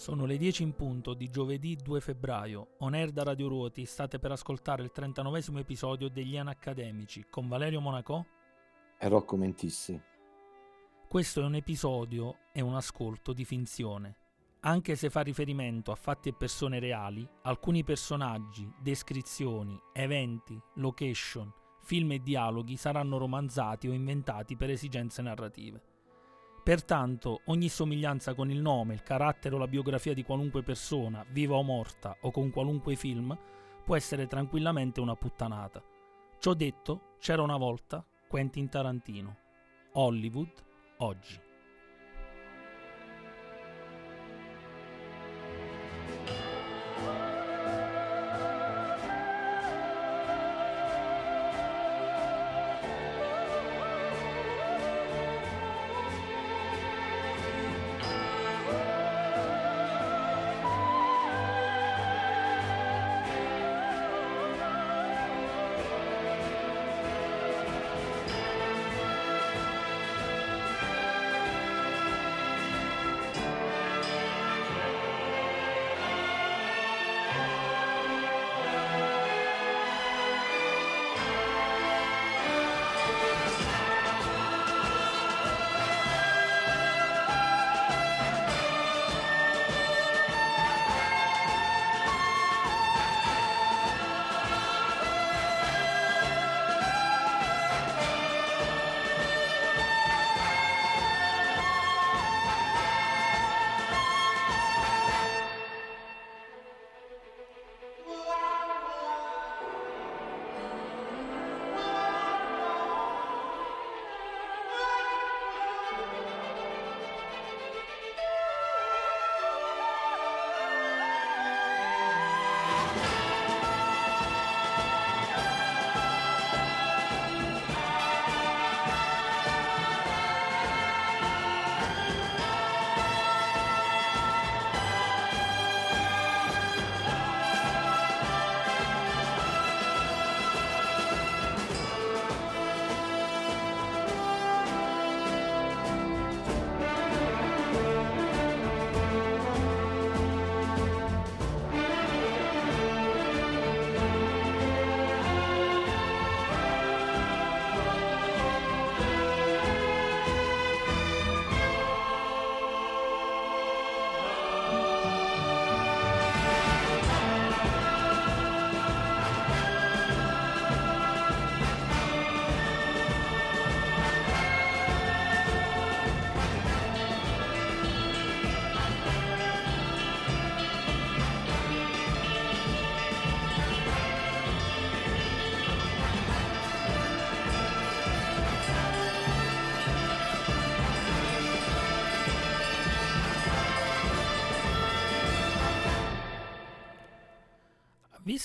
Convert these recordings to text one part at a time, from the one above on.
Sono le 10 in punto di giovedì 2 febbraio. On air da Radio Ruoti state per ascoltare il 39 episodio degli Anacademici con Valerio Monaco e Rocco Mentissi. Questo è un episodio e un ascolto di finzione. Anche se fa riferimento a fatti e persone reali, alcuni personaggi, descrizioni, eventi, location, film e dialoghi saranno romanzati o inventati per esigenze narrative. Pertanto, ogni somiglianza con il nome, il carattere o la biografia di qualunque persona, viva o morta, o con qualunque film, può essere tranquillamente una puttanata. Ciò detto, c'era una volta Quentin Tarantino. Hollywood, oggi.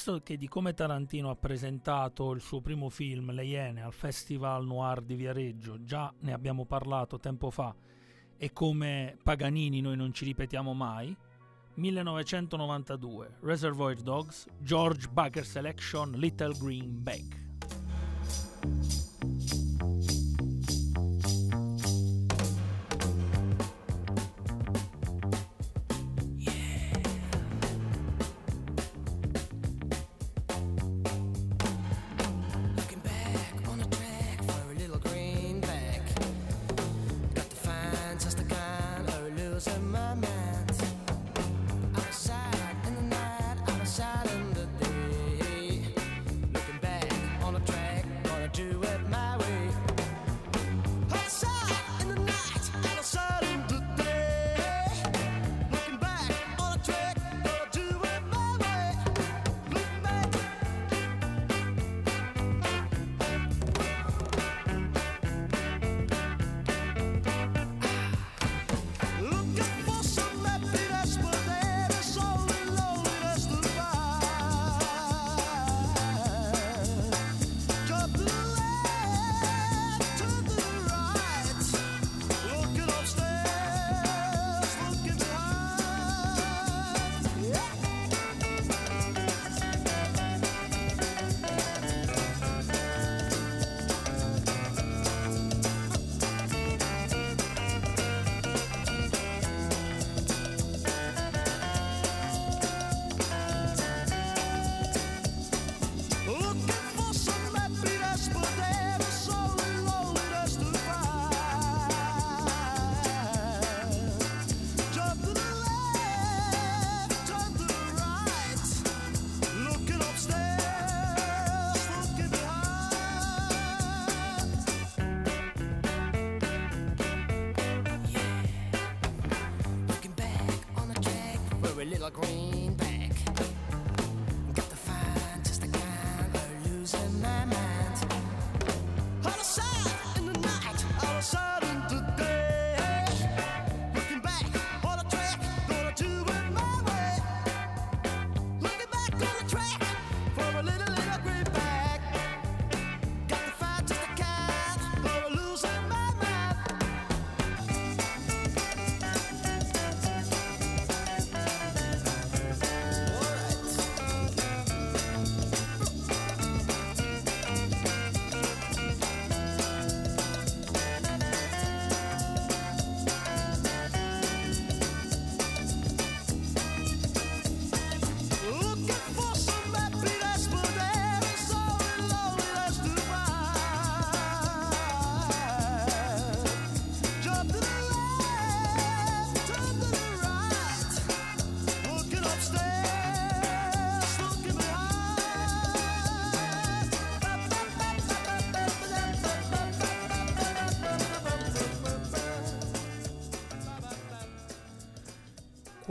Visto che di come Tarantino ha presentato il suo primo film, Le Iene, al Festival Noir di Viareggio, già ne abbiamo parlato tempo fa, e come Paganini noi non ci ripetiamo mai, 1992, Reservoir Dogs, George Baker Selection, Little Green Bag.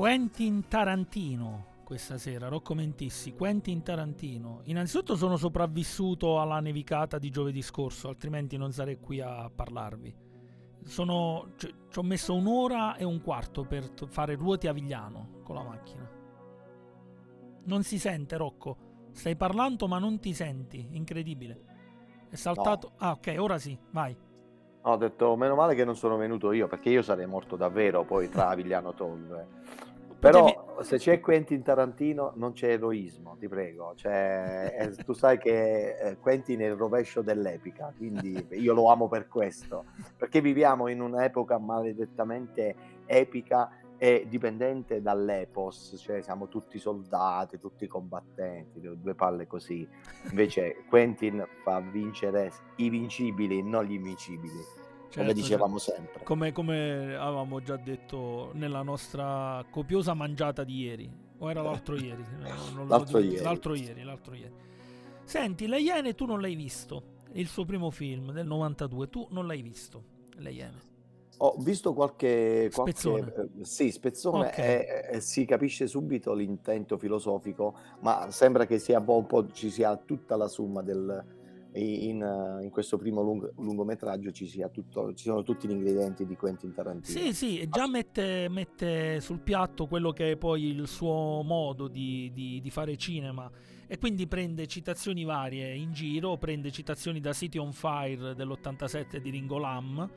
Quentin Tarantino questa sera, Rocco Mentissi, Quentin Tarantino. Innanzitutto sono sopravvissuto alla nevicata di giovedì scorso, altrimenti non sarei qui a parlarvi. Sono, ci, ci ho messo un'ora e un quarto per t- fare ruoti a Vigliano con la macchina. Non si sente, Rocco. Stai parlando ma non ti senti, incredibile. È saltato... No. Ah, ok, ora sì, vai. ho detto, meno male che non sono venuto io, perché io sarei morto davvero poi tra Avigliano Toll. Però se c'è Quentin Tarantino non c'è eroismo, ti prego. Cioè, eh, tu sai che eh, Quentin è il rovescio dell'epica, quindi io lo amo per questo, perché viviamo in un'epoca maledettamente epica e dipendente dall'epos, cioè siamo tutti soldati, tutti combattenti, due palle così. Invece Quentin fa vincere i vincibili, non gli invincibili certo, come dicevamo sempre. Come, come, avevamo già detto nella nostra copiosa mangiata di ieri, o era l'altro ieri? Non l'altro, ieri. l'altro ieri. L'altro ieri. Senti, Le Iene tu non l'hai visto, il suo primo film del 92, tu non l'hai visto, Le Iene. Ho visto qualche, qualche spezzone. Eh, sì, spezzone okay. e, e, si capisce subito l'intento filosofico, ma sembra che sia un po', ci sia tutta la somma del, in, in, questo primo lungo, lungometraggio ci, tutto, ci, sono tutti gli ingredienti di Quentin Tarantino. Sì, sì, già mette, mette sul piatto quello che è poi il suo modo di, di, di, fare cinema e quindi prende citazioni varie in giro, prende citazioni da City on Fire dell'87 di Ringo Lam.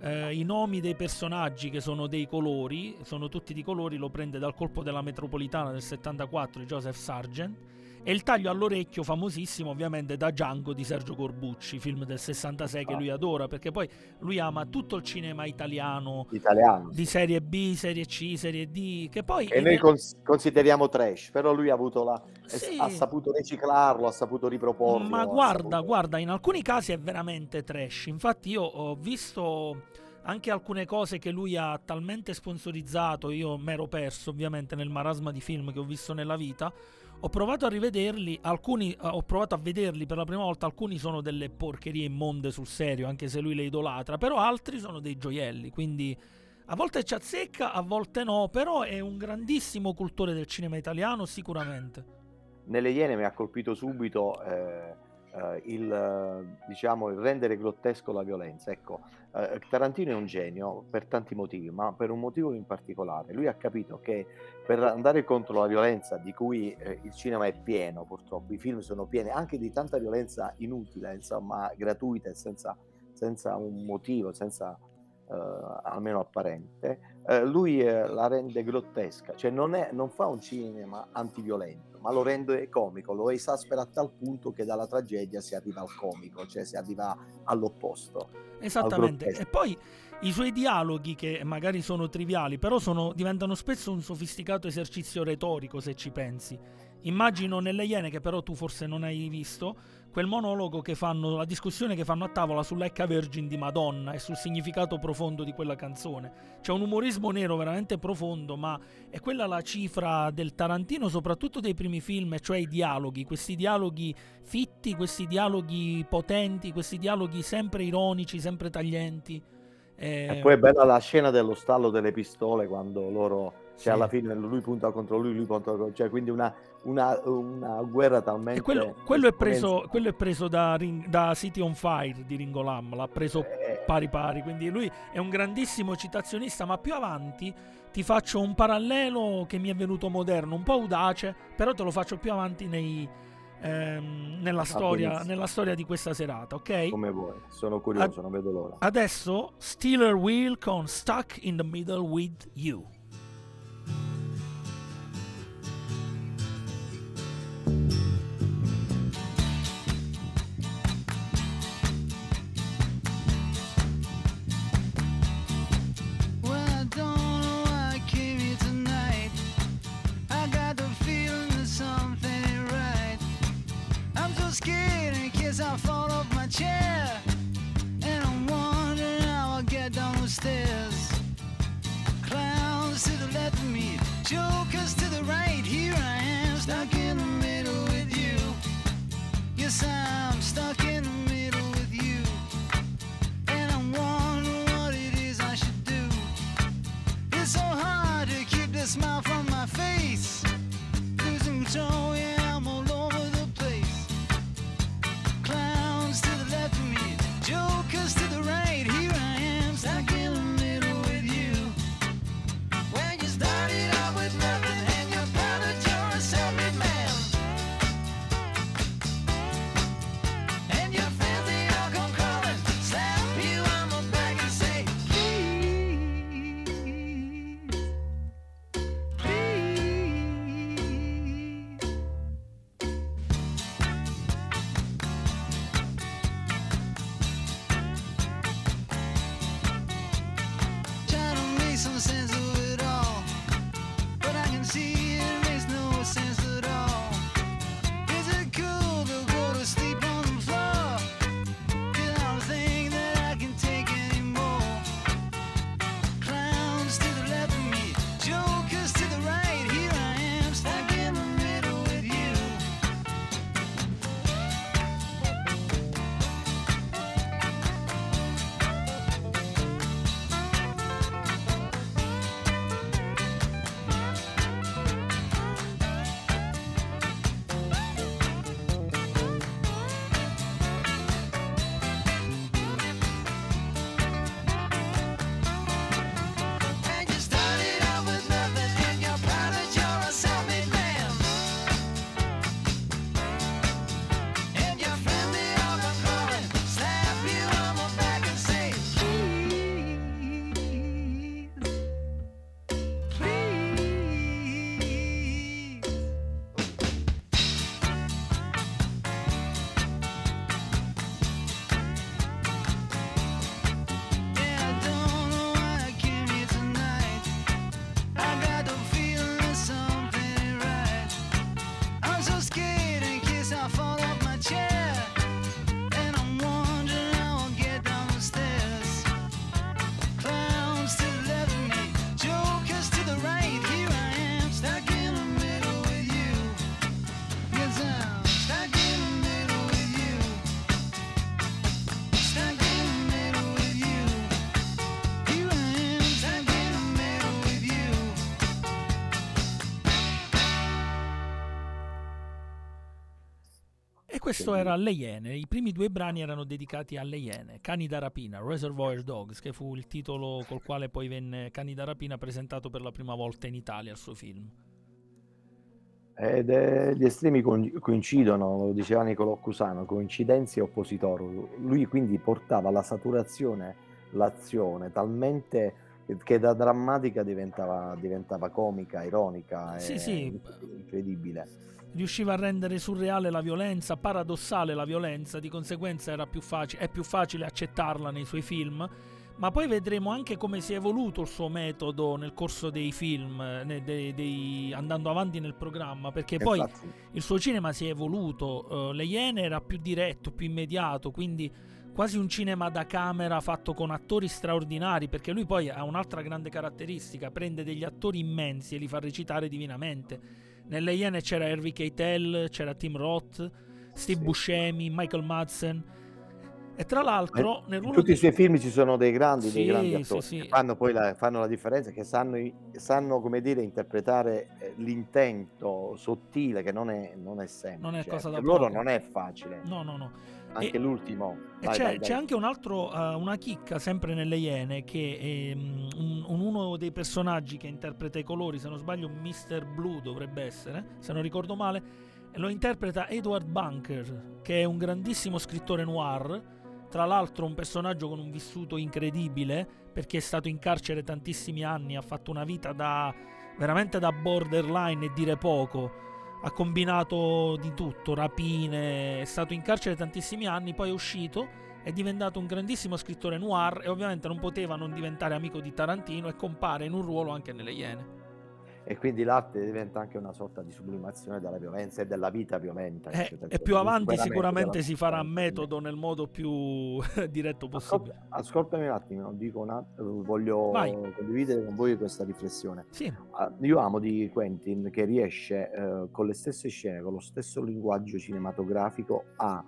Eh, I nomi dei personaggi che sono dei colori, sono tutti di colori, lo prende dal colpo della metropolitana del 74 di Joseph Sargent e il taglio all'orecchio famosissimo ovviamente da Django di Sergio Corbucci, film del 66 che lui adora, perché poi lui ama tutto il cinema italiano, italiano di serie B, serie C, serie D, che poi... E noi cons- consideriamo trash, però lui ha avuto la... Sì. ha saputo riciclarlo, ha saputo riproporlo. Ma guarda, saputo... guarda, in alcuni casi è veramente trash, infatti io ho visto anche alcune cose che lui ha talmente sponsorizzato, io mi ero perso ovviamente nel marasma di film che ho visto nella vita, ho provato a rivederli, alcuni uh, ho provato a vederli per la prima volta, alcuni sono delle porcherie immonde sul serio, anche se lui le idolatra, però altri sono dei gioielli, quindi a volte ci azzecca, a volte no, però è un grandissimo cultore del cinema italiano sicuramente. Nelle Iene mi ha colpito subito eh, eh, il, diciamo, il rendere grottesco la violenza. Ecco, eh, Tarantino è un genio per tanti motivi, ma per un motivo in particolare. Lui ha capito che per andare contro la violenza di cui eh, il cinema è pieno, purtroppo, i film sono pieni anche di tanta violenza inutile, insomma, gratuita e senza, senza un motivo, senza eh, almeno apparente, eh, lui eh, la rende grottesca, cioè non, è, non fa un cinema antiviolento, ma lo rende comico, lo esaspera a tal punto che dalla tragedia si arriva al comico, cioè si arriva all'opposto. Esattamente, e poi i suoi dialoghi, che magari sono triviali, però sono, diventano spesso un sofisticato esercizio retorico, se ci pensi. Immagino nelle Iene, che però tu forse non hai visto, quel monologo che fanno, la discussione che fanno a tavola sull'Ecca Virgin di Madonna e sul significato profondo di quella canzone. C'è un umorismo nero veramente profondo, ma è quella la cifra del Tarantino, soprattutto dei primi film, cioè i dialoghi, questi dialoghi fitti, questi dialoghi potenti, questi dialoghi sempre ironici, sempre taglienti. E... e poi è bella la scena dello stallo delle pistole quando loro, cioè alla fine lui punta contro lui, lui punta contro cioè quindi una, una, una guerra talmente... E quello, quello, è preso, quello è preso da, da, City on Fire di Ringo Lam, l'ha preso eh... pari pari, quindi lui è un grandissimo citazionista, ma più avanti ti faccio un parallelo che mi è venuto moderno, un po' audace, però te lo faccio più avanti nei ehm, nella, ah, storia, nella, storia, di questa serata, ok? Come vuoi, sono curioso, Ad- non vedo l'ora. Adesso Steeler Wheel con Stuck in the Middle with You. Cause I fall off my chair. And I'm wondering how I get down the stairs. Clowns to the left of me, jokers to the right. Here I am, stuck in the middle with you. Yes, I'm stuck in the middle with you. And I'm wondering what it is I should do. It's so hard to keep the smile from my face. Losing control, yeah. Questo era Le Iene, i primi due brani erano dedicati alle Iene, Cani da rapina, Reservoir Dogs, che fu il titolo col quale poi venne Cani da rapina presentato per la prima volta in Italia al suo film. Ed è, gli estremi coincidono, lo diceva Niccolò Cusano, coincidenze e oppositoro. Lui quindi portava la saturazione, l'azione, talmente che da drammatica diventava, diventava comica, ironica, sì, sì. incredibile riusciva a rendere surreale la violenza, paradossale la violenza, di conseguenza più faci- è più facile accettarla nei suoi film. Ma poi vedremo anche come si è evoluto il suo metodo nel corso dei film, ne, dei, dei, andando avanti nel programma, perché poi Infatti. il suo cinema si è evoluto. Uh, Le Iene era più diretto, più immediato, quindi quasi un cinema da camera fatto con attori straordinari, perché lui poi ha un'altra grande caratteristica, prende degli attori immensi e li fa recitare divinamente nelle Iene c'era Harvey Keitel, c'era Tim Roth, Steve sì. Buscemi, Michael Madsen. E tra l'altro, nel in tutti di... i suoi film ci sono dei grandi, sì, dei grandi attori sì, che fanno poi la, fanno la differenza, che sanno, sanno, come dire, interpretare eh, l'intento sottile, che non è, non è semplice. Non è cosa da per loro non è facile. No, no, no. Anche e, l'ultimo. Vai, c'è, vai, c'è, anche un altro, uh, una chicca sempre nelle Iene che um, un, uno dei personaggi che interpreta i colori, se non sbaglio Mr. Blue dovrebbe essere, se non ricordo male, lo interpreta Edward Bunker, che è un grandissimo scrittore noir, tra l'altro un personaggio con un vissuto incredibile, perché è stato in carcere tantissimi anni, ha fatto una vita da veramente da borderline e dire poco ha combinato di tutto, rapine, è stato in carcere tantissimi anni, poi è uscito, è diventato un grandissimo scrittore noir e ovviamente non poteva non diventare amico di Tarantino e compare in un ruolo anche nelle Iene e quindi l'arte diventa anche una sorta di sublimazione della violenza e della vita violenta. Eh, e più avanti sicuramente si farà metodo nel modo più diretto possibile. Ascolta, ascoltami un attimo, dico un attimo, voglio Vai. condividere con voi questa riflessione. Sì. Uh, io amo di Quentin che riesce uh, con le stesse scene, con lo stesso linguaggio cinematografico a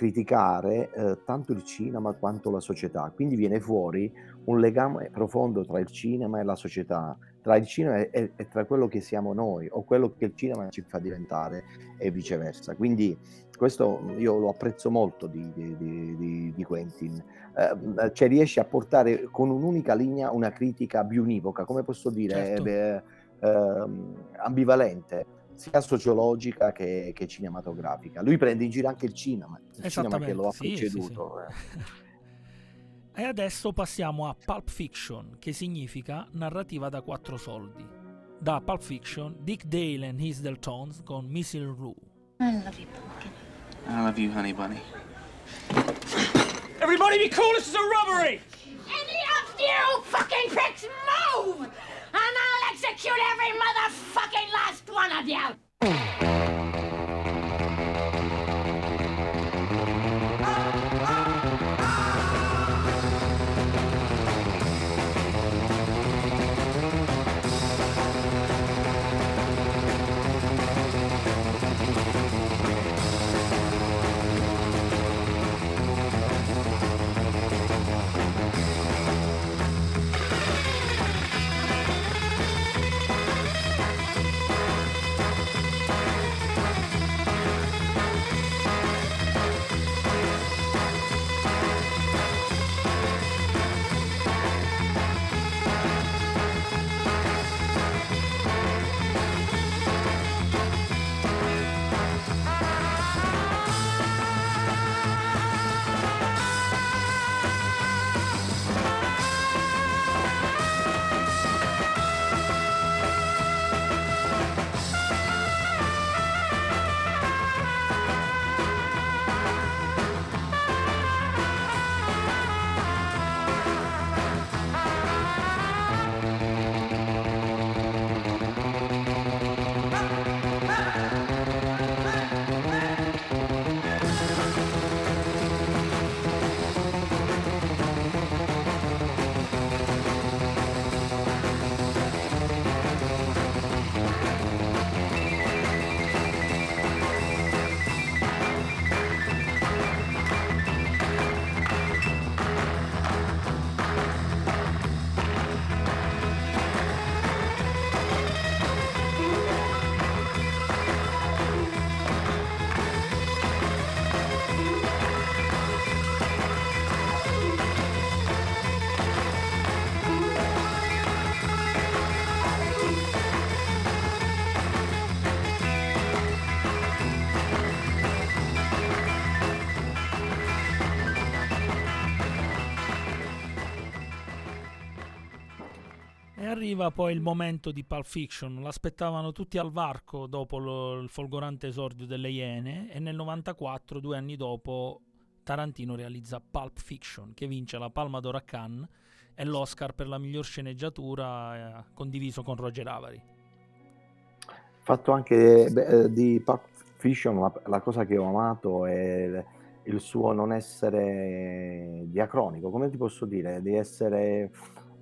criticare eh, tanto il cinema quanto la società. Quindi viene fuori un legame profondo tra il cinema e la società tra il cinema e, e, tra quello che siamo noi o quello che il cinema ci fa diventare e viceversa. Quindi questo io lo apprezzo molto di, di, di, di Quentin, eh, cioè riesce a portare con un'unica linea una critica biunivoca, come posso dire, certo. eh, eh, ambivalente sia sociologica che, che, cinematografica. Lui prende in giro anche il cinema, il cinema che lo ha sì, preceduto. Sì, sì. Eh. E adesso passiamo a Pulp Fiction, che significa narrativa da quattro soldi. Da Pulp Fiction, Dick Dale and His Deltones con Missile Rue. I love you, Pumpkin. I love you, honey bunny. Everybody be cool, this is a robbery! Any of you fucking pricks move! And I'll execute every motherfucking last one of you! Arriva poi il momento di Pulp Fiction, l'aspettavano tutti al varco dopo lo, il folgorante esordio delle Iene e nel 94, due anni dopo, Tarantino realizza Pulp Fiction che vince la Palma d'Oro Cannes e l'Oscar per la miglior sceneggiatura eh, condiviso con Roger Avary. Fatto anche beh, eh, di Pulp Fiction, la, la, cosa che ho amato è il suo non essere diacronico, come ti posso dire, di essere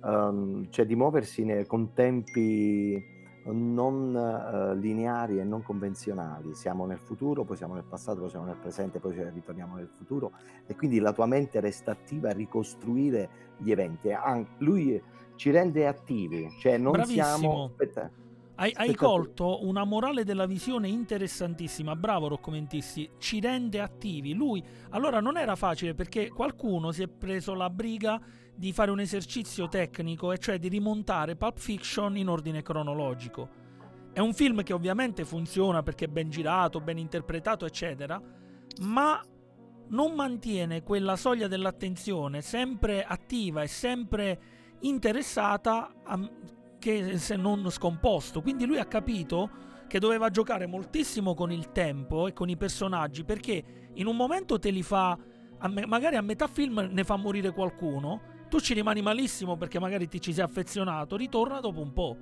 um, cioè di muoversi ne, con tempi non uh, lineari e non convenzionali. Siamo nel futuro, poi siamo nel passato, poi siamo nel presente, poi ritorniamo nel futuro e quindi la tua mente resta attiva a ricostruire gli eventi. An- lui ci rende attivi, cioè non Bravissimo. siamo... Aspetta, hai, hai, colto una morale della visione interessantissima, bravo Roccomentisti, ci rende attivi. Lui allora non era facile perché qualcuno si è preso la briga di fare un esercizio tecnico, e cioè di rimontare Pulp Fiction in ordine cronologico. È un film che ovviamente funziona perché è ben girato, ben interpretato, eccetera, ma non mantiene quella soglia dell'attenzione sempre attiva e sempre interessata, a, che se non scomposto. Quindi lui ha capito che doveva giocare moltissimo con il tempo e con i personaggi perché in un momento te li fa, magari a metà film ne fa morire qualcuno tu ci rimani malissimo perché magari ti ci sei affezionato, ritorna dopo un po'.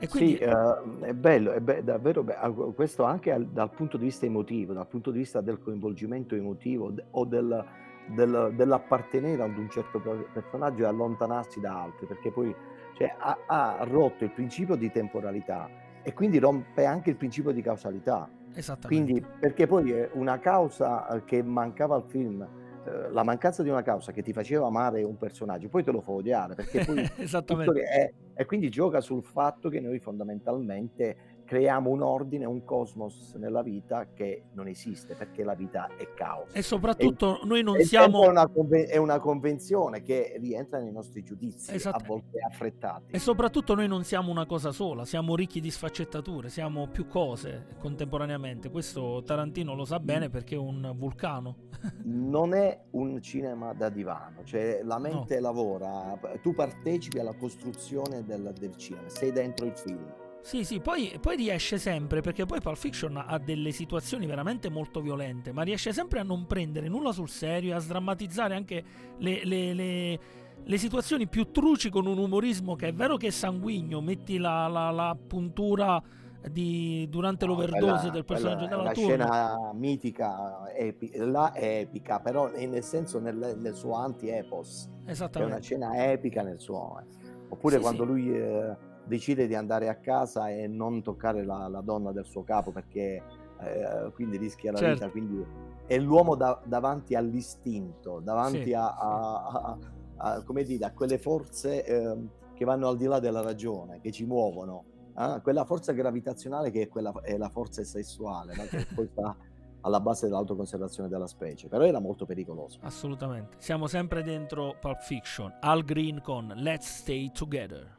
E quindi... Sì, uh, è bello, è be- davvero bello. Questo anche al, dal punto di vista emotivo, dal punto di vista del coinvolgimento emotivo de- o del, del, dell'appartenere ad un certo personaggio e allontanarsi da altri, perché poi cioè, ha, ha, rotto il principio di temporalità e quindi rompe anche il principio di causalità. Esattamente. Quindi, perché poi è una causa che mancava al film eh, la mancanza di una causa che ti faceva amare un personaggio, poi te lo fa odiare, perché poi Esattamente. È, E quindi gioca sul fatto che noi fondamentalmente creiamo un ordine, un cosmos nella vita che non esiste perché la vita è caos. E soprattutto e, noi non siamo... È una, è una, convenzione che rientra nei nostri giudizi, a volte affrettati. E soprattutto noi non siamo una cosa sola, siamo ricchi di sfaccettature, siamo più cose contemporaneamente. Questo Tarantino lo sa bene perché è un vulcano. non è un cinema da divano, cioè la mente no. lavora, tu partecipi alla costruzione del, del cinema, sei dentro il film sì, sì, poi, poi, riesce sempre, perché poi Pulp Fiction ha delle situazioni veramente molto violente, ma riesce sempre a non prendere nulla sul serio e a sdrammatizzare anche le, le, le, le, situazioni più truci con un umorismo che è vero che è sanguigno, metti la, la, la puntura di, durante no, l'overdose quella, del personaggio della La scena mitica, epi, è epica, però nel senso nel, nel suo anti-epos. Esattamente. È una scena epica nel suo... Eh. Oppure sì, quando sì. lui... Eh, decide di andare a casa e non toccare la, la donna del suo capo perché eh, quindi rischia la certo. vita. Quindi è l'uomo da, davanti all'istinto, davanti sì, a, a, a, come dire, a quelle forze eh, che vanno al di là della ragione, che ci muovono. Eh? Quella forza gravitazionale che è, quella, è la forza sessuale, no? che poi sta alla base dell'autoconservazione della specie, però era molto pericoloso. Assolutamente. Siamo sempre dentro Pulp Fiction. Al Green con Let's Stay Together.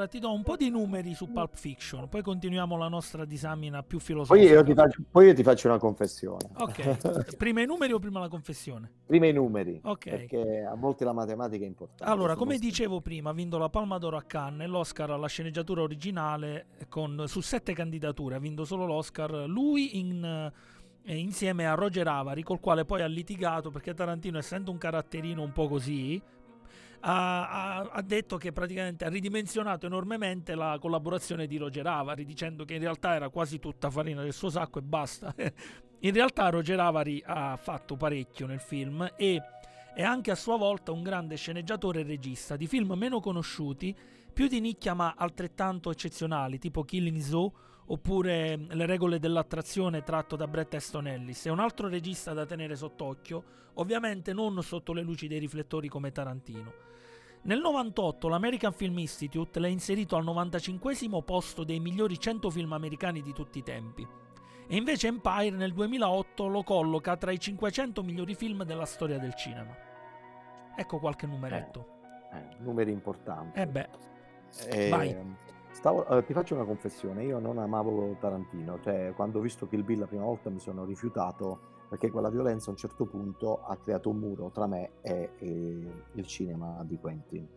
Allora ti do un po' di numeri su Pulp Fiction, poi continuiamo la nostra disamina più Poi filosofica. io, ti faccio, poi io ti faccio una confessione. Ok, prima i numeri o prima la confessione? Prima i numeri, Ok. perché a volte la matematica è importante. Allora, come questo- dicevo prima, ha vinto la Palma d'Oro a Cannes e l'Oscar alla sceneggiatura originale con, su sette candidature, ha vinto solo l'Oscar. Lui in, eh, insieme a Roger Avari, col quale poi ha litigato perché Tarantino, essendo un caratterino un po' così, ha, ha- ha detto che praticamente ha ridimensionato enormemente la collaborazione di Roger Avari, dicendo che in realtà era quasi tutta farina del suo sacco e basta. in realtà Roger Avari ha fatto parecchio nel film e è anche a sua volta un grande sceneggiatore e regista di film meno conosciuti, più di nicchia ma altrettanto eccezionali, tipo Killing Zoo oppure Le regole dell'attrazione tratto da Brett Easton Ellis. È un altro regista da tenere sott'occhio, ovviamente non sotto le luci dei riflettori come Tarantino. Nel 98 l'American Film Institute l'ha inserito al 95 posto dei migliori 100 film americani di tutti i tempi. E invece Empire nel 2008 lo colloca tra i 500 migliori film della storia del cinema. Ecco qualche numeretto. Eh, numeri importanti. Eh beh, Eh, vai. stavo- eh, ti faccio una confessione, io non amavo Tarantino, cioè quando ho visto Kill Bill la prima volta mi sono rifiutato perché quella violenza a un certo punto ha creato un muro tra me e, e il cinema di Quentin.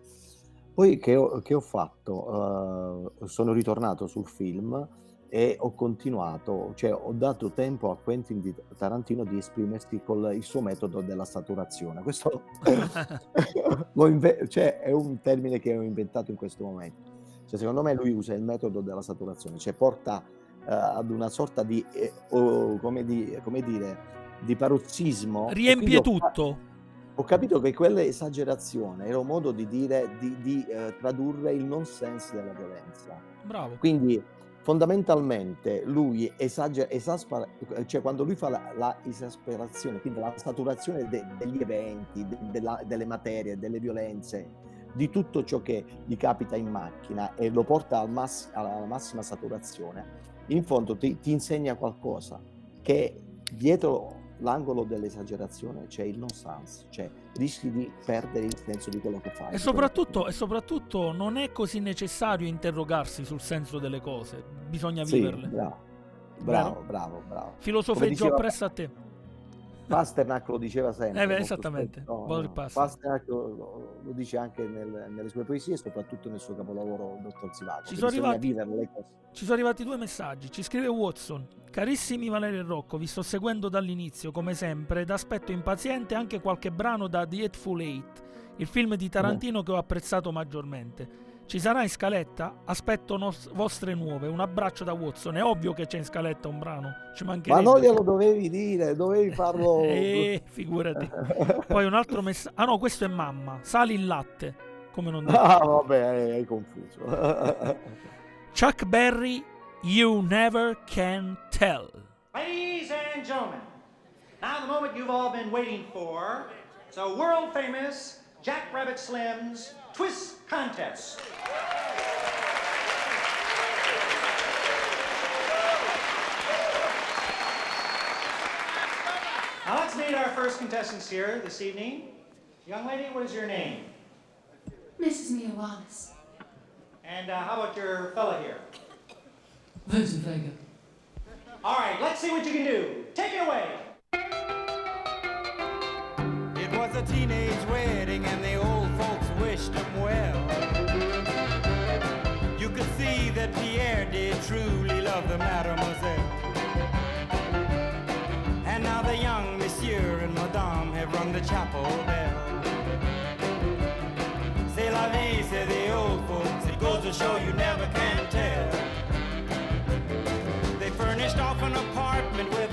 Poi che ho, che ho fatto? Eh, sono ritornato sul film e ho continuato, cioè ho dato tempo a Quentin di Tarantino di esprimersi con il suo metodo della saturazione. Questo inve- cioè, è un termine che ho inventato in questo momento. Cioè, secondo me lui usa il metodo della saturazione, cioè porta eh, ad una sorta di, eh, oh, come, di- come dire, di parossismo. riempie ho tutto. ho capito che quella esagerazione era un modo di dire, di, di, eh, tradurre il nonsense della violenza. Bravo. Quindi fondamentalmente lui esagera, esaspera, cioè quando lui fa la, la esasperazione, quindi la saturazione de- degli eventi, de- della- delle materie, delle violenze, di tutto ciò che gli capita in macchina e lo porta al mass- alla massima saturazione, in fondo ti, ti insegna qualcosa che dietro l'angolo dell'esagerazione c'è il nonsense, cioè rischi di perdere il senso di quello che fai. E soprattutto, e soprattutto non è così necessario interrogarsi sul senso delle cose, bisogna Sì, viverle. bravo, bravo, bravo, bravo. Filosofeggio diceva- appresso a te. Pasternak lo diceva sempre. Eh beh, esattamente, spesso, Boris Pasternak. Pasternak lo, lo dice anche nel- nelle sue poesie, soprattutto nel suo capolavoro Dottor Zivago. Ci sono arrivati-. Ci sono arrivati due messaggi. Ci scrive Watson. Carissimi Valerio e Rocco, vi sto seguendo dall'inizio, come sempre, ed aspetto impaziente anche qualche brano da The Hateful Eight, il film di Tarantino che ho apprezzato maggiormente. Ci sarà in scaletta? Aspetto nos- vostre nuove. Un abbraccio da Watson. È ovvio che c'è in scaletta un brano. Ci Ma non glielo dovevi dire, dovevi farlo. Eh, figurati. Poi un altro messaggio. Ah no, questo è mamma. Sali il latte. Come non detto. ah, vabbè, hai, hai confuso. Chuck Berry, You Never Can Tell. Ladies and gentlemen, now the moment you've all been waiting for. It's a world famous Jack Rabbit Slim's Twist Contest. Now let's meet our first contestants here this evening. Young lady, what is your name? Mrs. Mia Wallace. And uh, how about your fella here? Vincent Vega. All right, let's see what you can do. Take it away. It was a teenage wedding and the old folks wished him well. You could see that Pierre did truly love the mademoiselle. And now the young monsieur and madame have rung the chapel bell. C'est la vie, say the old folks. It goes to show you never can tell. They furnished off an apartment with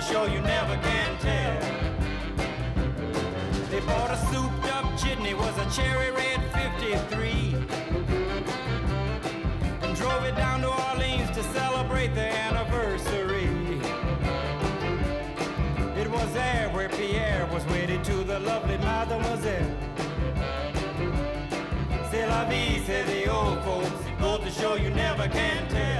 to show you never can tell. They bought a souped up jitney, was a cherry red 53. And drove it down to Orleans to celebrate their anniversary. It was there where Pierre was wedded to the lovely mademoiselle. C'est la vie, say the old folks. Goes to show you never can tell.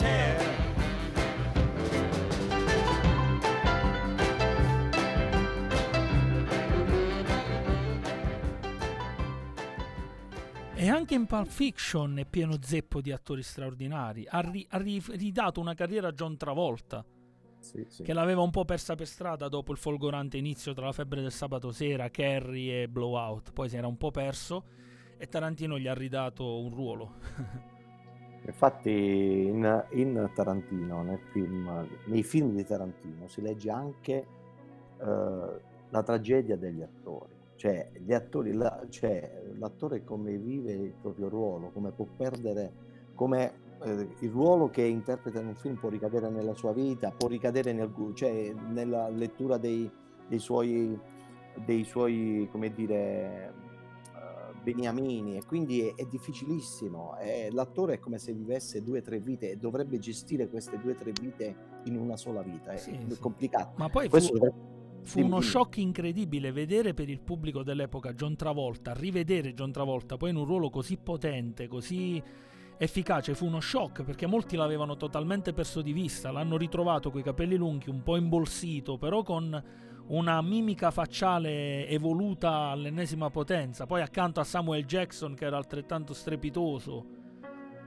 E anche in Pulp Fiction è pieno zeppo di attori straordinari. Ha, ri- ha ri- ridato una carriera a John Travolta, Sì, sì. che l'aveva un po' persa per strada dopo il folgorante inizio tra la febbre del sabato sera, Carrie e Blowout. Poi si era un po' perso e Tarantino gli ha ridato un ruolo. Infatti in, in Tarantino, nel film, nei film di Tarantino, si legge anche eh, la tragedia degli attori. Cioè, gli attori, la- cioè, l'attore come vive il proprio ruolo, come può perdere, come eh, il ruolo che interpreta in un film può ricadere nella sua vita, può ricadere nel, cioè, nella lettura dei, dei suoi, dei suoi, come dire, eh, beniamini e quindi è, è difficilissimo. Eh, l'attore è come se vivesse due o tre vite e dovrebbe gestire queste due o tre vite in una sola vita. È, Sì, è sì. complicato. Ma poi fu, Questo fu uno shock incredibile vedere per il pubblico dell'epoca John Travolta, rivedere John Travolta poi in un ruolo così potente, così efficace, fu uno shock perché molti l'avevano totalmente perso di vista, l'hanno ritrovato coi capelli lunghi, un po' imbolsito, però con una mimica facciale evoluta all'ennesima potenza, poi accanto a Samuel Jackson che era altrettanto strepitoso.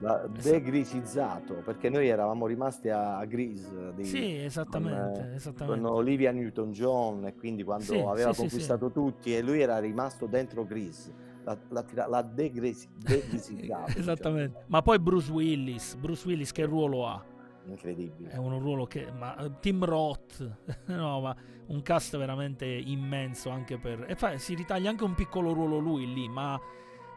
La- degrisizzato perché noi eravamo rimasti a, a Grease di- Sì, esattamente, con, eh, esattamente. con Olivia Newton-John e quindi quando Sì, aveva sì, conquistato tutti e lui era rimasto dentro tira- l'ha degrisi- degrisizzato diciamo. Esattamente. Ma poi Bruce Willis, Bruce Willis che ruolo ha? incredibile È un ruolo che. Ma eh, Tim Roth, no, ma un cast veramente immenso anche per. E fa- si ritaglia anche un piccolo ruolo lui lì, ma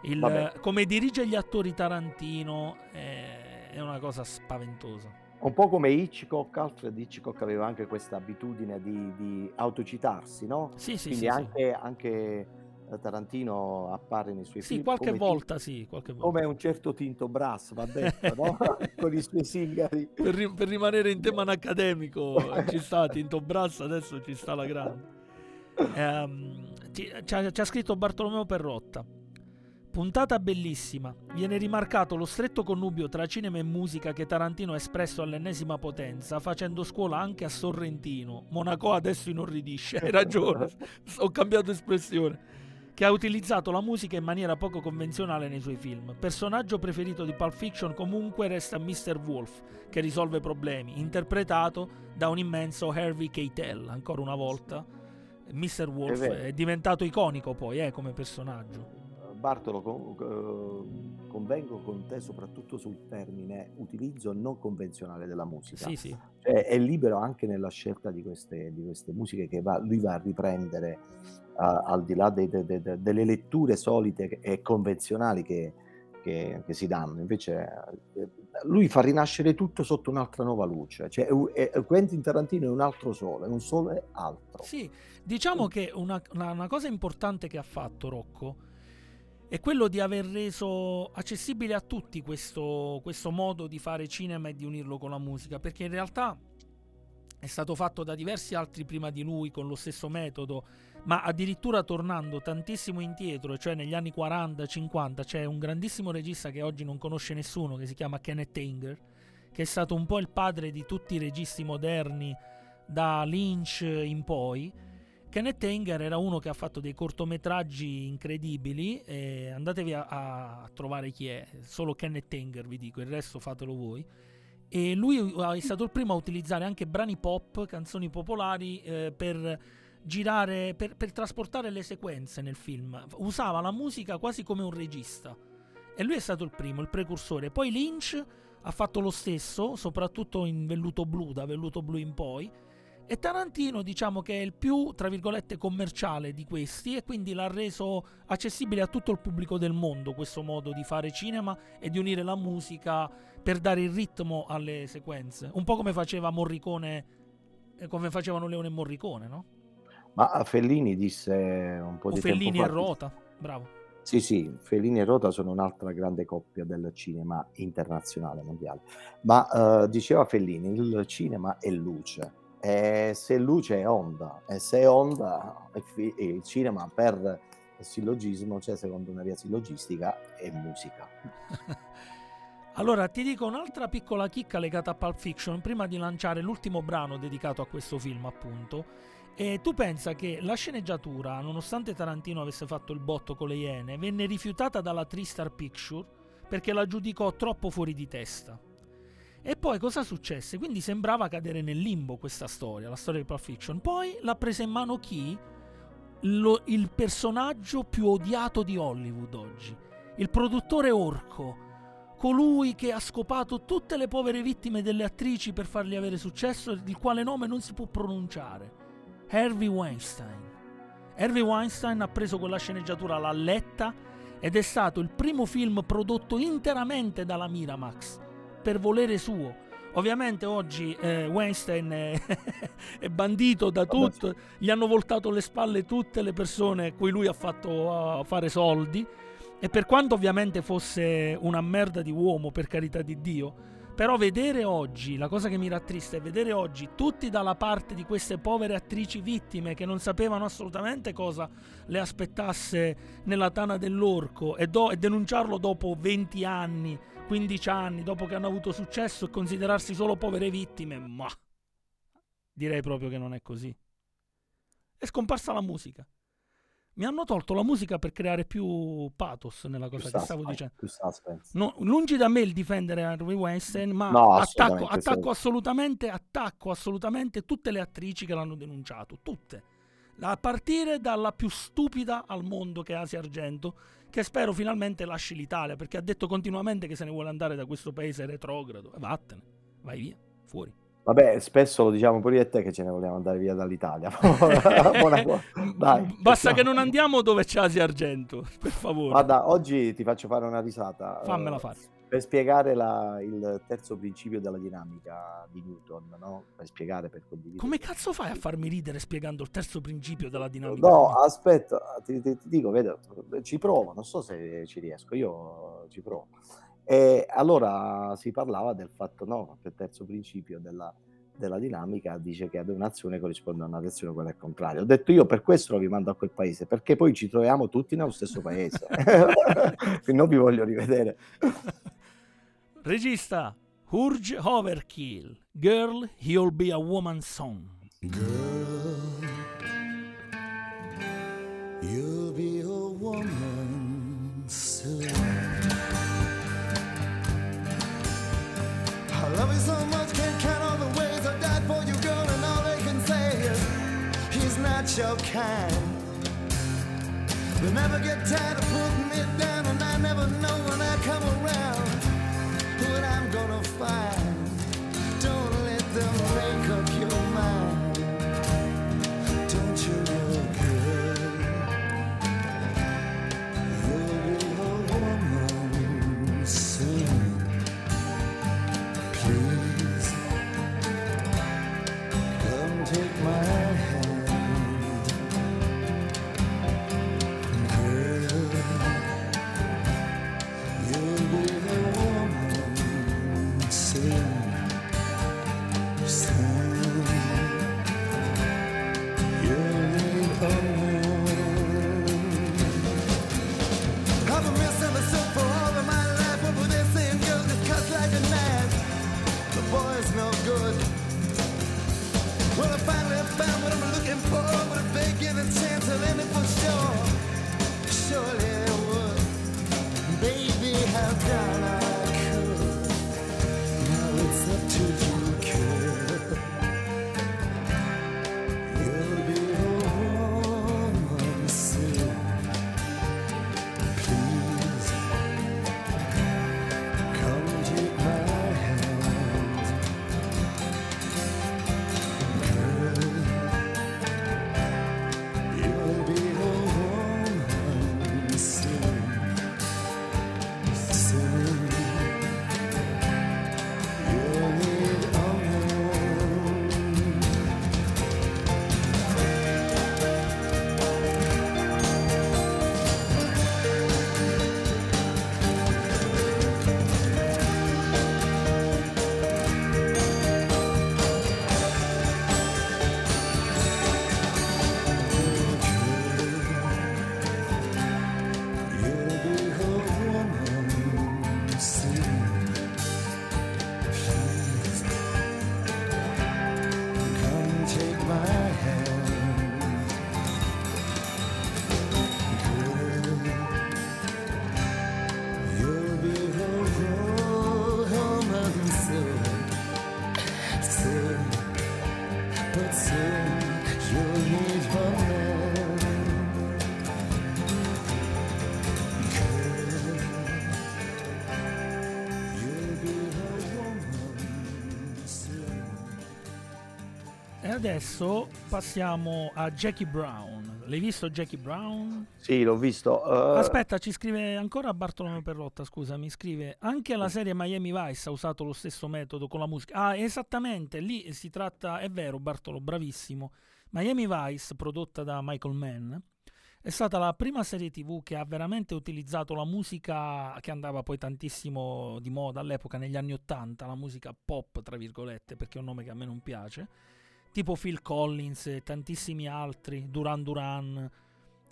il- come dirige gli attori Tarantino è, è una cosa spaventosa. un po' come Hitchcock Alfred Hitchcock aveva anche questa abitudine di, di autocitarsi no? Sì, sì, quindi sì. sì. anche, anche eh, Tarantino appare nei suoi Sì, film qualche come, volta sì, qualche volta. come un certo Tinto Brass va detto no? con i suoi singari Per, ri- per rimanere in tema accademico, ci sta Tinto Brass, adesso ci sta la grande. Ehm, ci, ci ha, ci ha scritto Bartolomeo Perrotta. Puntata bellissima. Viene rimarcato lo stretto connubio tra cinema e musica che Tarantino ha espresso all'ennesima potenza, facendo scuola anche a Sorrentino. Monaco adesso inorridisce, hai ragione, ho cambiato espressione. Che ha utilizzato la musica in maniera poco convenzionale nei suoi film. Personaggio preferito di Pulp Fiction comunque resta Mr. Wolf, che risolve problemi, interpretato da un immenso Harvey Keitel, ancora una volta. Mr. Wolf è, diventato iconico poi eh, come personaggio. Bartolo, con- eh, convengo con te soprattutto sul termine utilizzo non convenzionale della musica. Sì, sì. Cioè, è libero anche nella scelta di queste, di queste musiche che va- lui va a riprendere a- al di là de- de- de- delle letture solite e convenzionali che, che- che si danno. Invece eh, lui fa rinascere tutto sotto un'altra nuova luce. Cioè, è- è- Quentin Tarantino è un altro sole, un sole altro. Sì, diciamo Mm. che una, una- una cosa importante che ha fatto Rocco è quello di aver reso accessibile a tutti questo, questo modo di fare cinema e di unirlo con la musica, perché in realtà è stato fatto da diversi altri prima di lui con lo stesso metodo, ma addirittura tornando tantissimo indietro, cioè negli anni 40-50, c'è un grandissimo regista che oggi non conosce nessuno, che si chiama Kenneth Anger, che è stato un po' il padre di tutti i registi moderni da Lynch in poi. Kenneth Anger era uno che ha fatto dei cortometraggi incredibili, e andatevi a, a trovare chi è, solo Kenneth Anger vi dico, il resto fatelo voi. E lui è stato il primo a utilizzare anche brani pop, canzoni popolari, eh, per girare, per, per trasportare le sequenze nel film. Usava la musica quasi come un regista. E lui è stato il primo, il precursore. Poi Lynch ha fatto lo stesso, soprattutto in velluto blu, da velluto blu in poi. E Tarantino diciamo che è il più, tra virgolette, commerciale di questi e quindi l'ha reso accessibile a tutto il pubblico del mondo questo modo di fare cinema e di unire la musica per dare il ritmo alle sequenze. Un po' come faceva Morricone, eh, come facevano Leone e Morricone, no? Ma Fellini disse un po' o di Fellini tempo e fa... Rota, bravo. Sì, sì, Fellini e Rota sono un'altra grande coppia del cinema internazionale, mondiale. Ma eh, diceva Fellini, il cinema è luce. E se luce è onda, e se è onda, il cinema per sillogismo, cioè secondo una via sillogistica, è musica. Allora, ti dico un'altra piccola chicca legata a Pulp Fiction prima di lanciare l'ultimo brano dedicato a questo film, appunto. E tu pensa che la sceneggiatura, nonostante Tarantino avesse fatto il botto con le Iene, venne rifiutata dalla Tristar Picture perché la giudicò troppo fuori di testa. E poi cosa successe? Quindi sembrava cadere nel limbo questa storia, la storia di Pulp Fiction. Poi l'ha presa in mano chi? Lo- il personaggio più odiato di Hollywood oggi, il produttore orco colui che ha scopato tutte le povere vittime delle attrici per fargli avere successo, il quale nome non si può pronunciare. Harvey Weinstein. Harvey Weinstein ha preso quella sceneggiatura, l'ha letta ed è stato il primo film prodotto interamente dalla Miramax, per volere suo. Ovviamente oggi eh, Weinstein è, è bandito da tutto, gli hanno voltato le spalle tutte le persone a cui lui ha fatto uh, fare soldi e per quanto ovviamente fosse una merda di uomo, per carità di Dio, però vedere oggi, la cosa che mi rattrista è vedere oggi tutti dalla parte di queste povere attrici vittime che non sapevano assolutamente cosa le aspettasse nella tana dell'orco e, do- e denunciarlo dopo 20 anni, 15 anni, dopo che hanno avuto successo e considerarsi solo povere vittime, ma direi proprio che non è così. È scomparsa la musica mi hanno tolto la musica per creare più pathos nella cosa Più che stavo dicendo. No, lungi da me il difendere Harvey Weinstein, ma No, attacco, assolutamente, attacco assolutamente, attacco assolutamente tutte le attrici che l'hanno denunciato, tutte. A partire dalla più stupida al mondo che è Asia Argento, che spero finalmente lasci l'Italia, perché ha detto continuamente che se ne vuole andare da questo paese retrogrado. E vattene, vai via, fuori. Vabbè, spesso lo diciamo pure io e te che ce ne vogliamo andare via dall'Italia. Buona cosa. Dai, Basta che non andiamo dove c'è Asia Argento, per favore. Guarda, oggi ti faccio fare una risata. Fammela fare. Per spiegare la- il terzo principio della dinamica di Newton, no? Per spiegare, per condividere. Come cazzo fai a farmi ridere spiegando il terzo principio della dinamica? No, aspetta, ti, ti- ti dico, vedo, ci provo, non so se ci riesco, io ci provo. E allora si parlava del fatto, no, che il terzo principio della, della dinamica dice che ad un'azione corrisponde a una reazione quella al contrario. Ho detto io per questo vi mando a quel paese, perché poi ci troviamo tutti nello stesso paese. Non vi voglio rivedere. Regista Urge Overkill Girl You'll Be a Woman Song Girl, You'll be a woman soon. I love you so much, can't count all the ways I died for you, girl, and all they can say is he's not your kind. They never get tired of putting me down, and I never know I'm looking for, but if they give a chance, I'll end it for sure. Surely I would. Baby, how down I adesso passiamo a Jackie Brown. L'hai visto Jackie Brown? Sì, l'ho visto. eh, Aspetta, ci scrive ancora Bartolomeo Perrotta, scusa, mi scrive anche la serie Miami Vice ha usato lo stesso metodo con la musica. Ah, esattamente, lì si tratta, è vero Bartolo, bravissimo. Miami Vice, prodotta da Michael Mann, è stata la prima serie tv che ha veramente utilizzato la musica che andava poi tantissimo di moda all'epoca, negli anni 80, la musica pop, tra virgolette, perché è un nome che a me non piace, tipo Phil Collins e tantissimi altri, Duran Duran,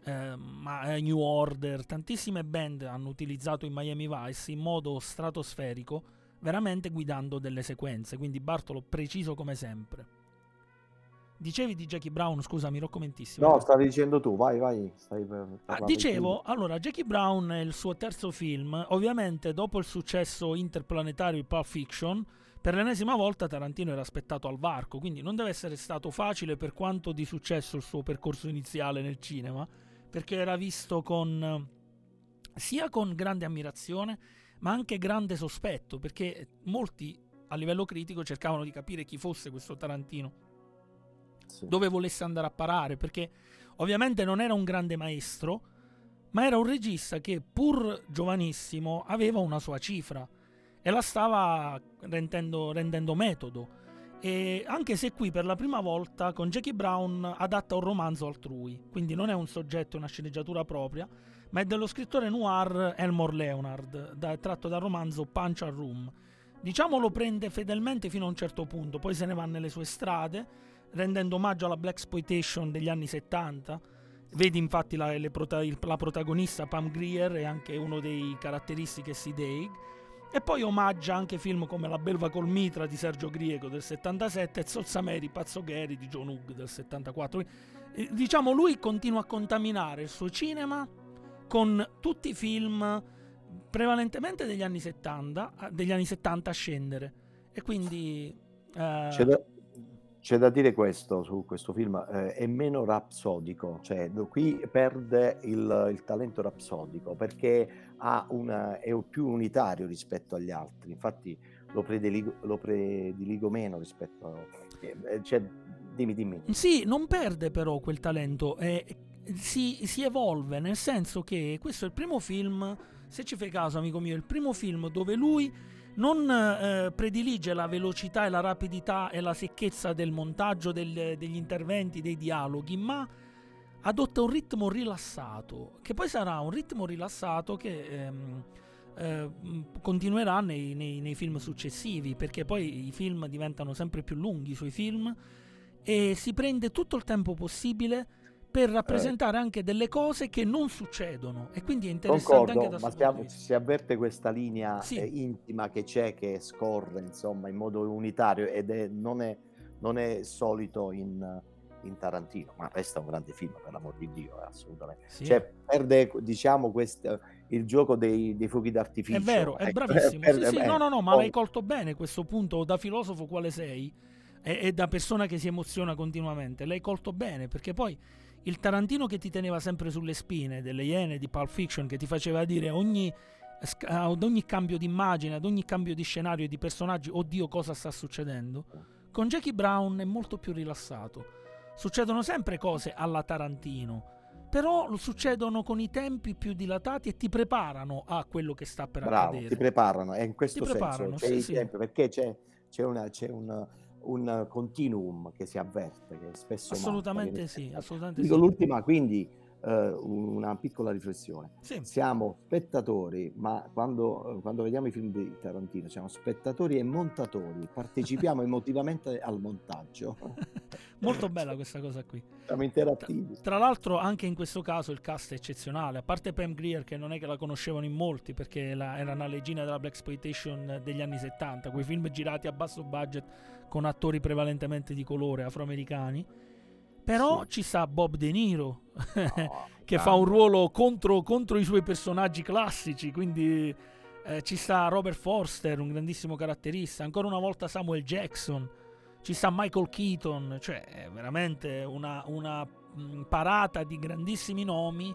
eh, ma- eh, New Order, tantissime band hanno utilizzato i Miami Vice in modo stratosferico, veramente guidando delle sequenze, quindi Bartolo preciso come sempre. Dicevi di Jackie Brown, scusami, Rocco Mentissimo. No, stavi dicendo tu, vai, vai. Stai per Ah, dicevo, tu. allora, Jackie Brown è il suo terzo film. Ovviamente, dopo il successo interplanetario di Pulp Fiction, per l'ennesima volta Tarantino era aspettato al varco, quindi non deve essere stato facile per quanto di successo il suo percorso iniziale nel cinema, perché era visto con sia con grande ammirazione, ma anche grande sospetto, perché molti a livello critico cercavano di capire chi fosse questo Tarantino Sì. dove volesse andare a parare, perché ovviamente non era un grande maestro, ma era un regista che pur giovanissimo aveva una sua cifra e la stava rendendo, rendendo metodo. E anche se qui per la prima volta con Jackie Brown adatta un romanzo altrui, quindi non è un soggetto, una sceneggiatura propria, ma è dello scrittore noir Elmore Leonard, da- tratto dal romanzo Punch a Room. Diciamo lo prende fedelmente fino a un certo punto, poi se ne va nelle sue strade, rendendo omaggio alla black exploitation degli anni 70. Vedi infatti la, prota- la protagonista Pam Grier e anche uno dei caratteristiche Sid Haig. E poi omaggia anche film come La belva col mitra di Sergio Griego del 77 e Zolsameri Pazzo Gary di John Hugh del 74. Eh, Diciamo lui continua a contaminare il suo cinema con tutti i film prevalentemente degli anni 70, a- degli anni 70 a scendere. E quindi eh, C'è da, c'è da dire questo su questo film, eh, è meno rapsodico, cioè qui perde il, il talento rapsodico perché una, è più unitario rispetto agli altri, infatti lo prediligo, lo prediligo meno rispetto a... eh, cioè, dimmi, dimmi. Sì, non perde però quel talento, eh, si, si evolve, nel senso che questo è il primo film, se ci fai caso amico mio, è il primo film dove lui non eh, predilige la velocità e la rapidità e la secchezza del montaggio, del- degli interventi, dei dialoghi, ma adotta un ritmo rilassato, che poi sarà un ritmo rilassato che ehm, eh, continuerà nei, nei- nei film successivi, perché poi i film diventano sempre più lunghi, i suoi film, e si prende tutto il tempo possibile per rappresentare anche delle cose che non succedono e quindi è interessante Concordo, anche da ma siamo- si avverte questa linea Sì. eh, intima che c'è, che scorre insomma in modo unitario ed è, non, è, non è solito in, in Tarantino, ma resta un grande film per l'amor di Dio, eh, assolutamente. Sì. Cioè, perde diciamo questo, il gioco dei, dei fuochi d'artificio. È vero, è ecco, bravissimo. perde- sì, eh, no, no, no, ma poi- l'hai colto bene questo punto, da filosofo quale sei e, e da persona che si emoziona continuamente. L'hai colto bene perché poi il Tarantino che ti teneva sempre sulle spine delle Iene di Pulp Fiction, che ti faceva dire ogni, ad ogni cambio di immagine, ad ogni cambio di scenario e di personaggi, oddio cosa sta succedendo, con Jackie Brown è molto più rilassato. Succedono sempre cose alla Tarantino, però lo succedono con i tempi più dilatati e ti preparano a quello che sta per Bravo, accadere. ti preparano, è in questo Ti senso, sì, il sì. tempo, perché c'è, c'è, una- c'è un, un continuum che si avverte, che spesso manca, Assolutamente viene sì, assolutamente Dico sì. l'ultima, quindi eh, una piccola riflessione. Sì. Siamo spettatori, ma quando, quando vediamo i film di Tarantino siamo spettatori e montatori, partecipiamo emotivamente al montaggio. Molto bella questa cosa qui. Siamo interattivi. Tra l'altro anche in questo caso il cast è eccezionale, a parte Pam Grier che non è che la conoscevano in molti perché la- era una regina della Black Exploitation degli anni 70, quei film girati a basso budget con attori prevalentemente di colore afroamericani. Però Sì. ci sta Bob De Niro No, che grande. fa un ruolo contro, contro i suoi personaggi classici, quindi eh, ci sta Robert Forster, un grandissimo caratterista, ancora una volta Samuel Jackson, ci sta Michael Keaton, cioè è veramente una, una, mh, parata di grandissimi nomi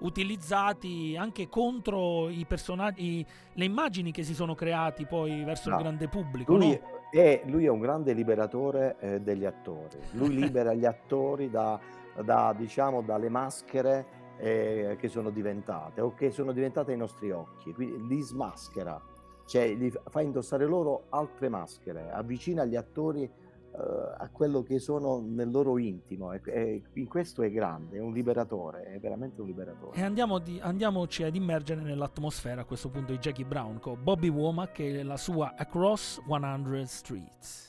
utilizzati anche contro i personaggi, le immagini che si sono creati poi verso No. il grande pubblico. Lui, no? È, lui è un grande liberatore eh, degli attori. Lui libera gli attori da, da, diciamo, dalle maschere eh, che sono diventate o che sono diventate ai nostri occhi. Quindi li smaschera, cioè li fa indossare loro altre maschere, avvicina gli attori a quello che sono nel loro intimo. E, e in questo è grande, è un liberatore, è veramente un liberatore. E andiamo di- andiamoci ad immergere nell'atmosfera a questo punto di Jackie Brown con Bobby Womack e la sua Across 100 Streets.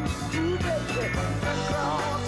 Ooh, baby, across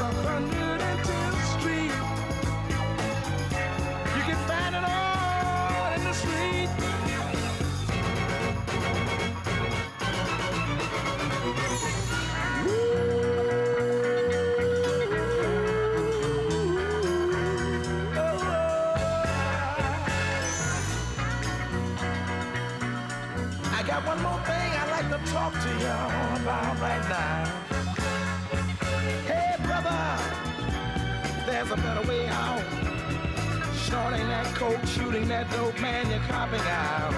Coke, shooting that dope, man, you're copping out.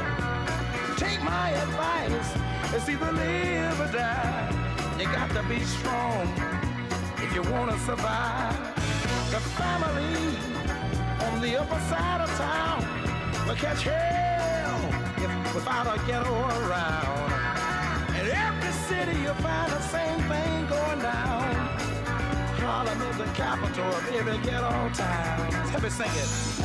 Take my advice, it's either live or die. You got to be strong if you want to survive. The family on the upper side of town will catch hell if, without a ghetto around. Every every city you'll find the same thing going down. Harlem is the capital of every ghetto town. Let me sing it.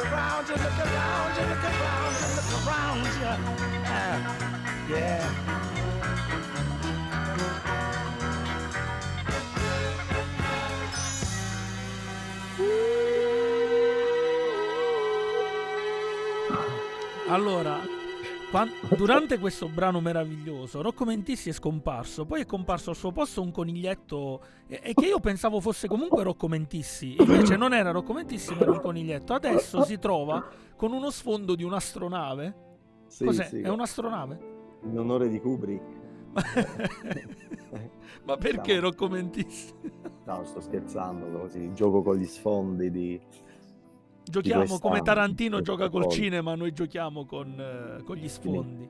around you, look around you, look around you. Ah, yeah. Allora, durante questo brano meraviglioso, Rocco Mentissi è scomparso, poi è comparso al suo posto un coniglietto e, e che io pensavo fosse comunque Rocco Mentissi, invece non era Rocco Mentissi, ma era un coniglietto. Adesso si trova con uno sfondo di un'astronave. Sì, Cos'è? sì, È un'astronave? in onore di Kubrick. ma perché Siamo- Rocco Mentissi? No, sto scherzando, così gioco con gli sfondi di... Giochiamo come Tarantino gioca col cinema, noi giochiamo con, eh, con gli sfondi.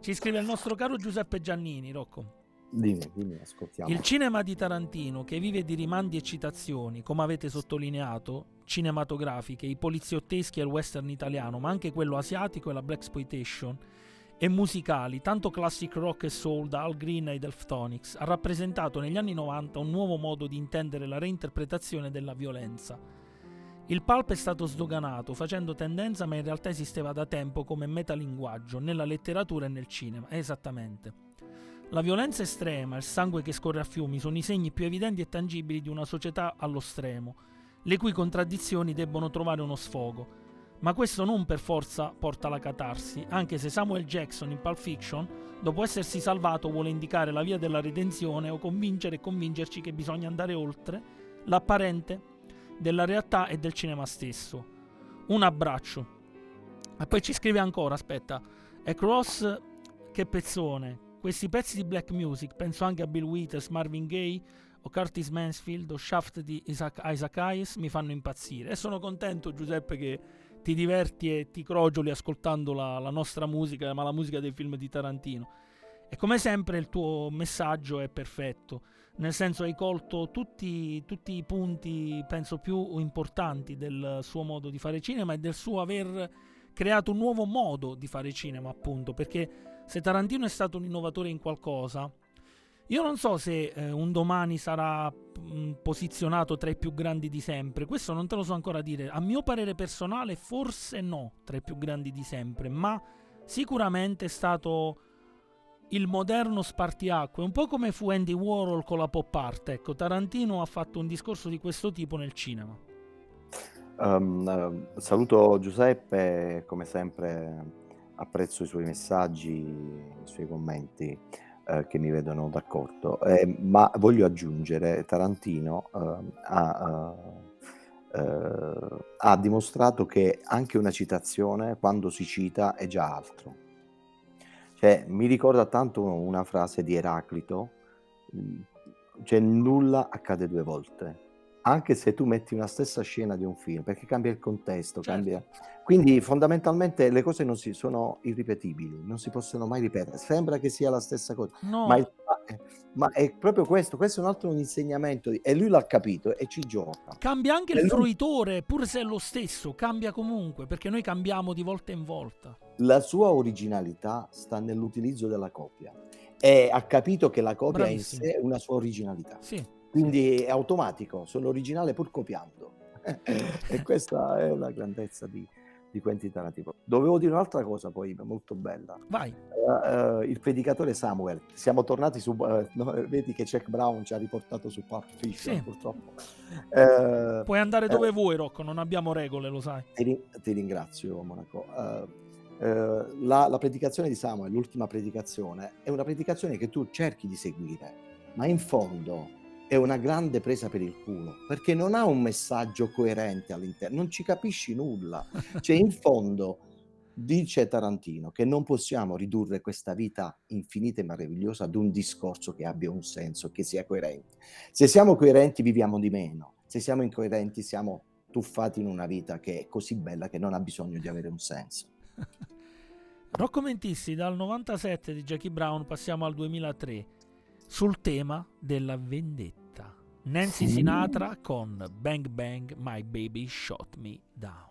Ci scrive il nostro caro Giuseppe Giannini, Rocco. Dimmi, dimmi, ascoltiamo. Il cinema di Tarantino, che vive di rimandi e citazioni, come avete sottolineato, cinematografiche, i poliziotteschi e il western italiano, ma anche quello asiatico e la black exploitation, e musicali, tanto classic rock e soul da Al Green ai Delftonics, ha rappresentato negli anni 90 un nuovo modo di intendere la reinterpretazione della violenza. Il pulp è stato sdoganato, facendo tendenza, ma in realtà esisteva da tempo come metalinguaggio, nella letteratura e nel cinema, esattamente. La violenza estrema, il sangue che scorre a fiumi sono i segni più evidenti e tangibili di una società allo stremo, le cui contraddizioni debbono trovare uno sfogo. Ma questo non per forza porta alla catarsi, anche se Samuel Jackson in Pulp Fiction, dopo essersi salvato, vuole indicare la via della redenzione o convincere e convincerci che bisogna andare oltre l'apparente della realtà e del cinema stesso. Un abbraccio. E poi ci scrive ancora, aspetta, Across che pezzone, questi pezzi di black music, penso anche a Bill Withers, Marvin Gaye o Curtis Mansfield o Shaft di Isaac, Isaac Hayes, mi fanno impazzire. E sono contento, Giuseppe, che ti diverti e ti crogioli ascoltando la, la nostra musica, ma la musica dei film di Tarantino. E come sempre il tuo messaggio è perfetto, nel senso hai colto tutti, tutti i punti, penso, più importanti del suo modo di fare cinema e del suo aver creato un nuovo modo di fare cinema, appunto, perché se Tarantino è stato un innovatore in qualcosa, io non so se eh, un domani sarà mh, posizionato tra i più grandi di sempre, questo non te lo so ancora dire. A mio parere personale, forse no, tra i più grandi di sempre, ma sicuramente è stato il moderno spartiacque, un po' come fu Andy Warhol con la pop art. Ecco, Tarantino ha fatto un discorso di questo tipo nel cinema. Um, saluto Giuseppe, come sempre apprezzo i suoi messaggi, i suoi commenti eh, che mi vedono d'accordo, Eh, ma voglio aggiungere, Tarantino eh, ha, eh, ha dimostrato che anche una citazione, quando si cita, è già altro. Cioè, mi ricorda tanto una frase di Eraclito, mm, cioè nulla accade due volte anche se tu metti una stessa scena di un film, perché cambia il contesto, Certo. cambia... Quindi fondamentalmente le cose non si, sono irripetibili, non si possono mai ripetere. Sembra che sia la stessa cosa, No, ma, il- ma- ma è proprio questo, questo è un altro insegnamento di- e lui l'ha capito e ci gioca. cambia anche E il lui- fruitore, pur se è lo stesso, cambia comunque, perché noi cambiamo di volta in volta. La sua originalità sta nell'utilizzo della copia e ha capito che la copia in Bravissimo. sé è una sua originalità. Sì, Quindi è automatico, sono originale pur copiando. e questa è la grandezza di, di Quentin Tarantino. Dovevo dire un'altra cosa poi, molto bella. vai. Eh, eh, il predicatore Samuel. Siamo tornati su... eh, no, vedi che Jack Brown ci ha riportato su Pulp Fiction, Sì. purtroppo. Puoi andare dove vuoi, Rocco, non abbiamo regole, lo sai. ti, ti ringrazio, Monaco. Eh, la, la predicazione di Samuel, l'ultima predicazione, è una predicazione che tu cerchi di seguire, ma in fondo è una grande presa per il culo, perché non ha un messaggio coerente all'interno, non ci capisci nulla. Cioè, in fondo, dice Tarantino che non possiamo ridurre questa vita infinita e meravigliosa ad un discorso che abbia un senso, che sia coerente. Se siamo coerenti viviamo di meno, se siamo incoerenti siamo tuffati in una vita che è così bella che non ha bisogno di avere un senso. Rocco Mentissi dal 97 di Jackie Brown passiamo al 2003 sul tema della vendetta. Nancy Sinatra con Bang Bang My Baby Shot Me Down.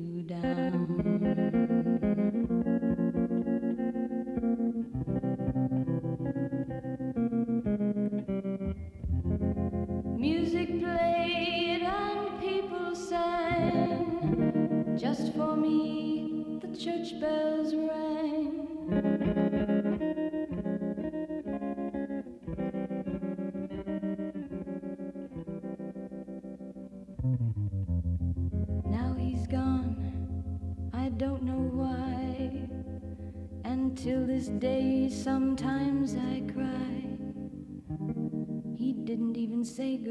down.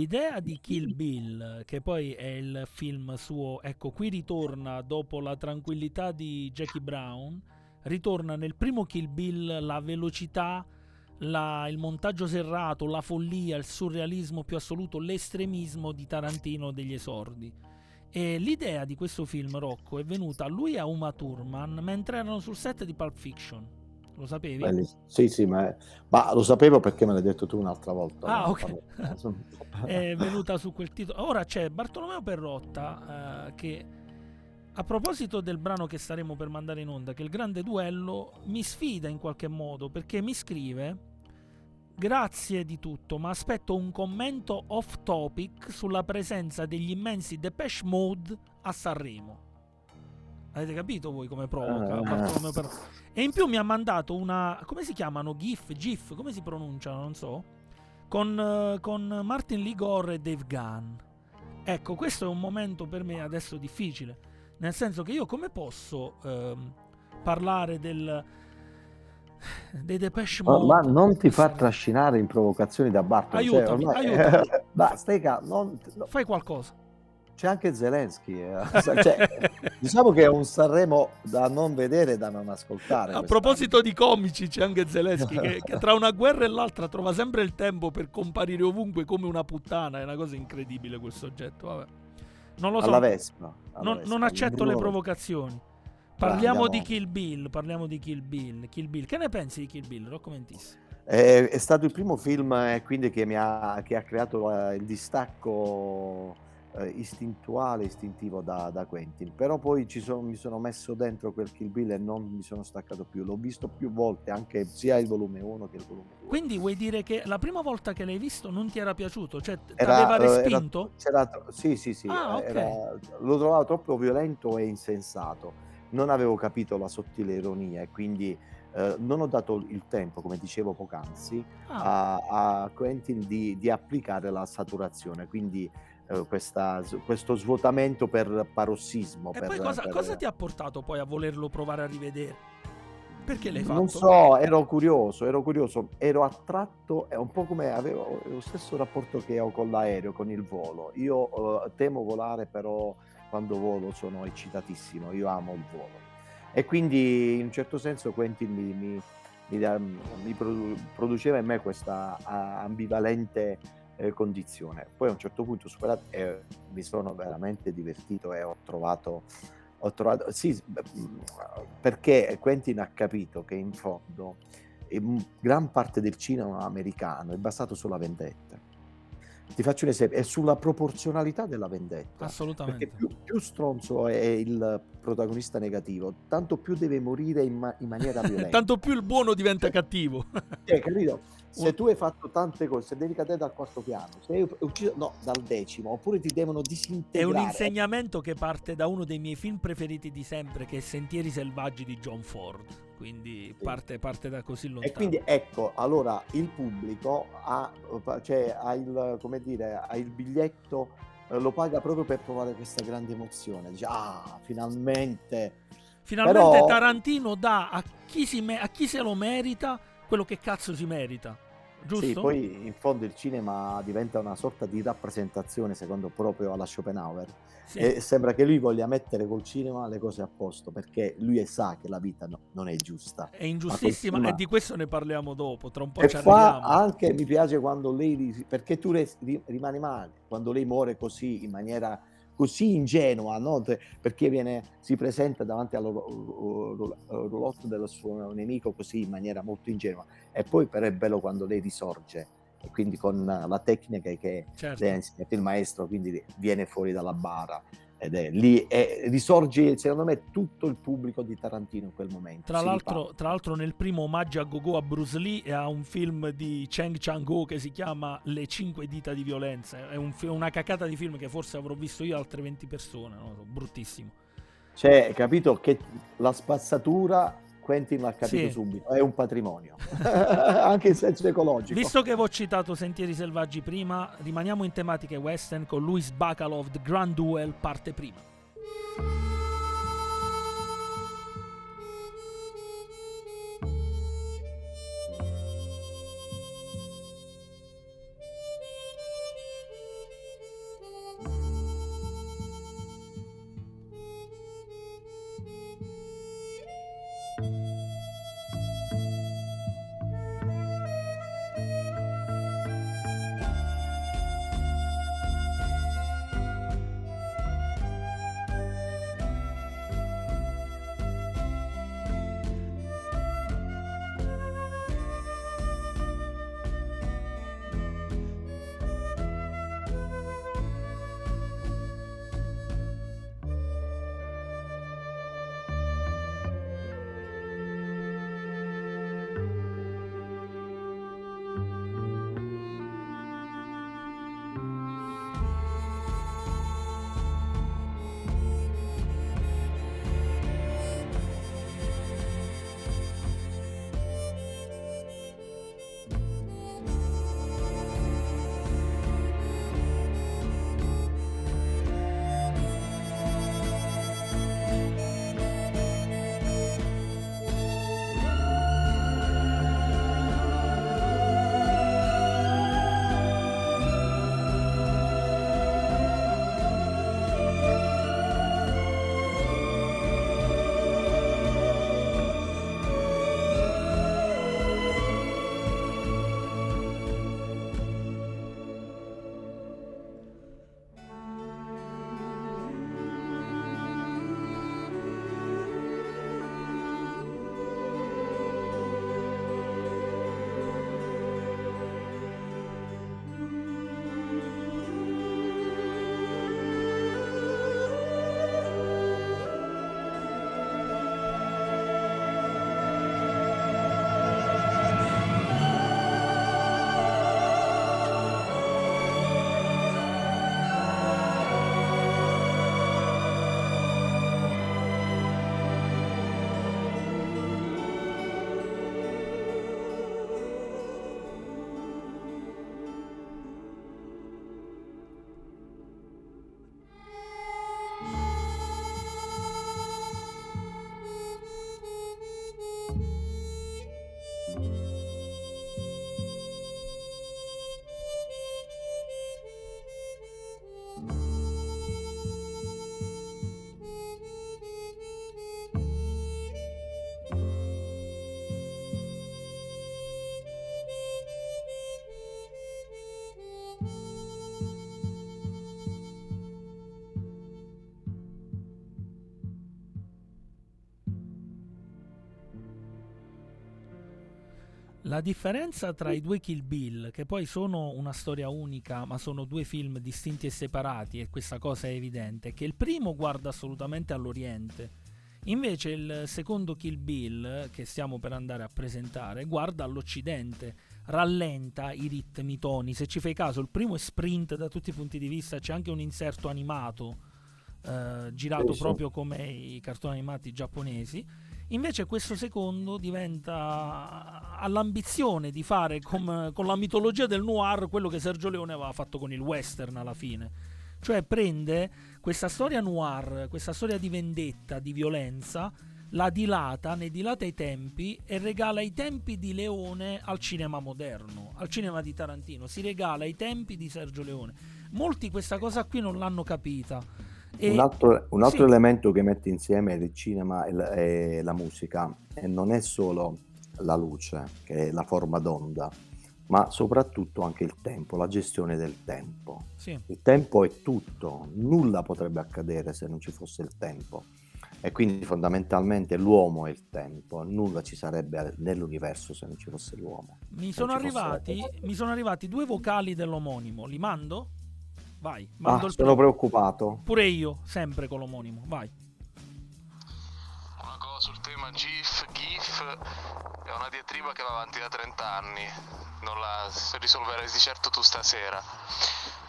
L'idea di Kill Bill, che poi è il film suo, ecco, qui ritorna dopo la tranquillità di Jackie Brown, ritorna nel primo Kill Bill la velocità, la- il montaggio serrato, la follia, il surrealismo più assoluto, l'estremismo di Tarantino degli esordi. E l'idea di questo film, Rocco, è venuta a lui e a Uma Thurman mentre erano sul set di Pulp Fiction. Lo sapevi? Bellissimo. Sì, sì, ma, ma lo sapevo perché me l'hai detto tu un'altra volta. Ah, ok. è venuta su quel titolo. Ora c'è Bartolomeo Perrotta eh, che a proposito del brano che staremo per mandare in onda, che è il grande duello, mi sfida in qualche modo perché mi scrive Grazie di tutto, ma aspetto un commento off topic sulla presenza degli immensi Depeche Mode a Sanremo. Avete capito voi come provoca Ah. Bartolomeo Perrotta? E in più mi ha mandato una come si chiamano? GIF, GIF, come si pronunciano? Non so con, eh, con Martin Ligor e Dave Gunn. Ecco, questo è un momento per me adesso difficile, nel senso che io come posso ehm, parlare del dei Depeche Ma, Mode? ma non ti fa Essere- trascinare in provocazioni da Bartolo. Aiutami, ormai- aiutami. Bah, stai calmo, non- no, Fai qualcosa. C'è anche Zelensky. eh. Cioè, diciamo che è un Sanremo da non vedere e da non ascoltare. A proposito di comici, c'è anche Zelensky che, che tra una guerra e l'altra trova sempre il tempo per comparire ovunque come una puttana. È una cosa incredibile quel soggetto. Vabbè. Non lo so. alla Vespa. alla non, Vespa, non accetto le provocazioni. Parliamo andiamo- di Kill Bill, parliamo di Kill Bill, Kill Bill. Che ne pensi di Kill Bill, Rocco Mentis? È, è stato il primo film eh, quindi che mi ha, che ha creato eh, il distacco eh, istintuale, istintivo da, da Quentin. Però poi ci sono- mi sono messo dentro quel Kill Bill e non mi sono staccato più. L'ho visto più volte, anche sia il volume 1 che il volume 2. Quindi vuoi dire che la prima volta che l'hai visto non ti era piaciuto? Cioè, ti Era- aveva eh, era- respinto? c'era tro- sì, sì, sì. Ah, ok. era- lo trovavo troppo violento e insensato. Non avevo capito la sottile ironia e quindi eh, non ho dato il tempo, come dicevo poc'anzi, Ah, a, a Quentin di, di applicare la saturazione, quindi eh, questa- questo svuotamento per parossismo. e per- poi cosa, per- cosa ti ha portato poi a volerlo provare a rivedere? Perché l'hai fatto? Non so, ero curioso, ero curioso, ero attratto, è un po' come avevo lo stesso rapporto che ho con l'aereo, con il volo. Io eh, temo volare, però quando volo sono eccitatissimo, io amo il volo. E quindi in un certo senso Quentin mi, mi- mi mi produ- produceva in me questa ah, ambivalente eh, condizione. Poi a un certo punto superato, eh, mi sono veramente divertito e ho trovato ho trovato sì mh, perché Quentin ha capito che in fondo eh, gran parte del cinema americano è basato sulla vendetta ti faccio un esempio è sulla proporzionalità della vendetta Assolutamente. più, più stronzo è il protagonista negativo tanto più deve morire in, ma- in maniera violenta Tanto più il buono diventa cattivo. cioè, capito? Se tu hai fatto tante cose, se devi cadere dal quarto piano, se hai ucciso, no, dal decimo, oppure ti devono È disintegrare. un insegnamento che parte da uno dei miei film preferiti di sempre, che è Sentieri selvaggi di John Ford. Quindi parte, parte da così lontano. E quindi ecco, allora il pubblico ha, cioè, ha, il, come dire, ha il biglietto, eh, lo paga proprio per provare questa grande emozione. Dice, ah, finalmente. Finalmente Però- Tarantino dà a chi, si me- a chi se lo merita quello che cazzo si merita. Giusto? Sì, poi in fondo il cinema diventa una sorta di rappresentazione, secondo proprio alla Schopenhauer. Sì. E sembra che lui voglia mettere col cinema le cose a posto, perché lui sa che la vita no- non è giusta. È ingiustissima Ma e di questo ne parliamo dopo. Tra un po' E ci fa arriviamo. anche, mi piace quando lei, perché tu rimani male, quando lei muore così, in maniera così ingenua, no? Perché viene, si presenta davanti al ro- roulotte del suo nemico così in maniera molto ingenua. E poi però è bello quando lei risorge, e quindi con la tecnica che Certo. lei ha insegnato il maestro, quindi viene fuori dalla bara. Ed è lì, e risorge secondo me tutto il pubblico di Tarantino in quel momento. Tra l'altro, tra l'altro nel primo omaggio a Gogo a Bruce Lee e a un film di Cheng Chang-ho che si chiama Le cinque dita di violenza. È un una cacata di film che forse avrò visto io altre 20 persone. so, bruttissimo. Cioè, capito che la spazzatura Quentin l'ha capito Sì. subito, è un patrimonio, anche in senso ecologico. Visto che avevo citato Sentieri Selvaggi prima, rimaniamo in tematiche western con Louis Bacalov The Grand Duel parte prima. La differenza tra i due Kill Bill, che poi sono una storia unica, ma sono due film distinti e separati, e questa cosa è evidente, è che il primo guarda assolutamente all'Oriente, invece il secondo Kill Bill, che stiamo per andare a presentare, guarda all'Occidente, rallenta i ritmi, i toni. Se ci fai caso, il primo è sprint da tutti i punti di vista, c'è anche un inserto animato, eh, girato Sì, sì. proprio come i cartoni animati giapponesi. Invece questo secondo diventa ha l'ambizione di fare com- con la mitologia del noir quello che Sergio Leone aveva fatto con il western alla fine. Cioè prende questa storia noir, questa storia di vendetta, di violenza, la dilata, ne dilata i tempi e regala i tempi di Leone al cinema moderno, al cinema di Tarantino, si regala i tempi di Sergio Leone. Molti questa cosa qui non l'hanno capita. E- un altro, un altro sì. elemento che mette insieme il cinema e la, e la musica e non è solo la luce, che è la forma d'onda, ma soprattutto anche il tempo, la gestione del tempo. Sì. Il tempo è tutto, nulla potrebbe accadere se non ci fosse il tempo. E quindi fondamentalmente l'uomo è il tempo, nulla ci sarebbe nell'universo se non ci fosse l'uomo. Mi sono, ci fosse arrivati, cosa. mi sono arrivati due vocali dell'omonimo. Li mando? Vai, Ah, mando il sono preoccupato. Pure io, sempre con l'omonimo. Vai. Una cosa sul tema GIF, GIF è una diatriba che va avanti da 30 anni, non la risolverai di certo tu stasera.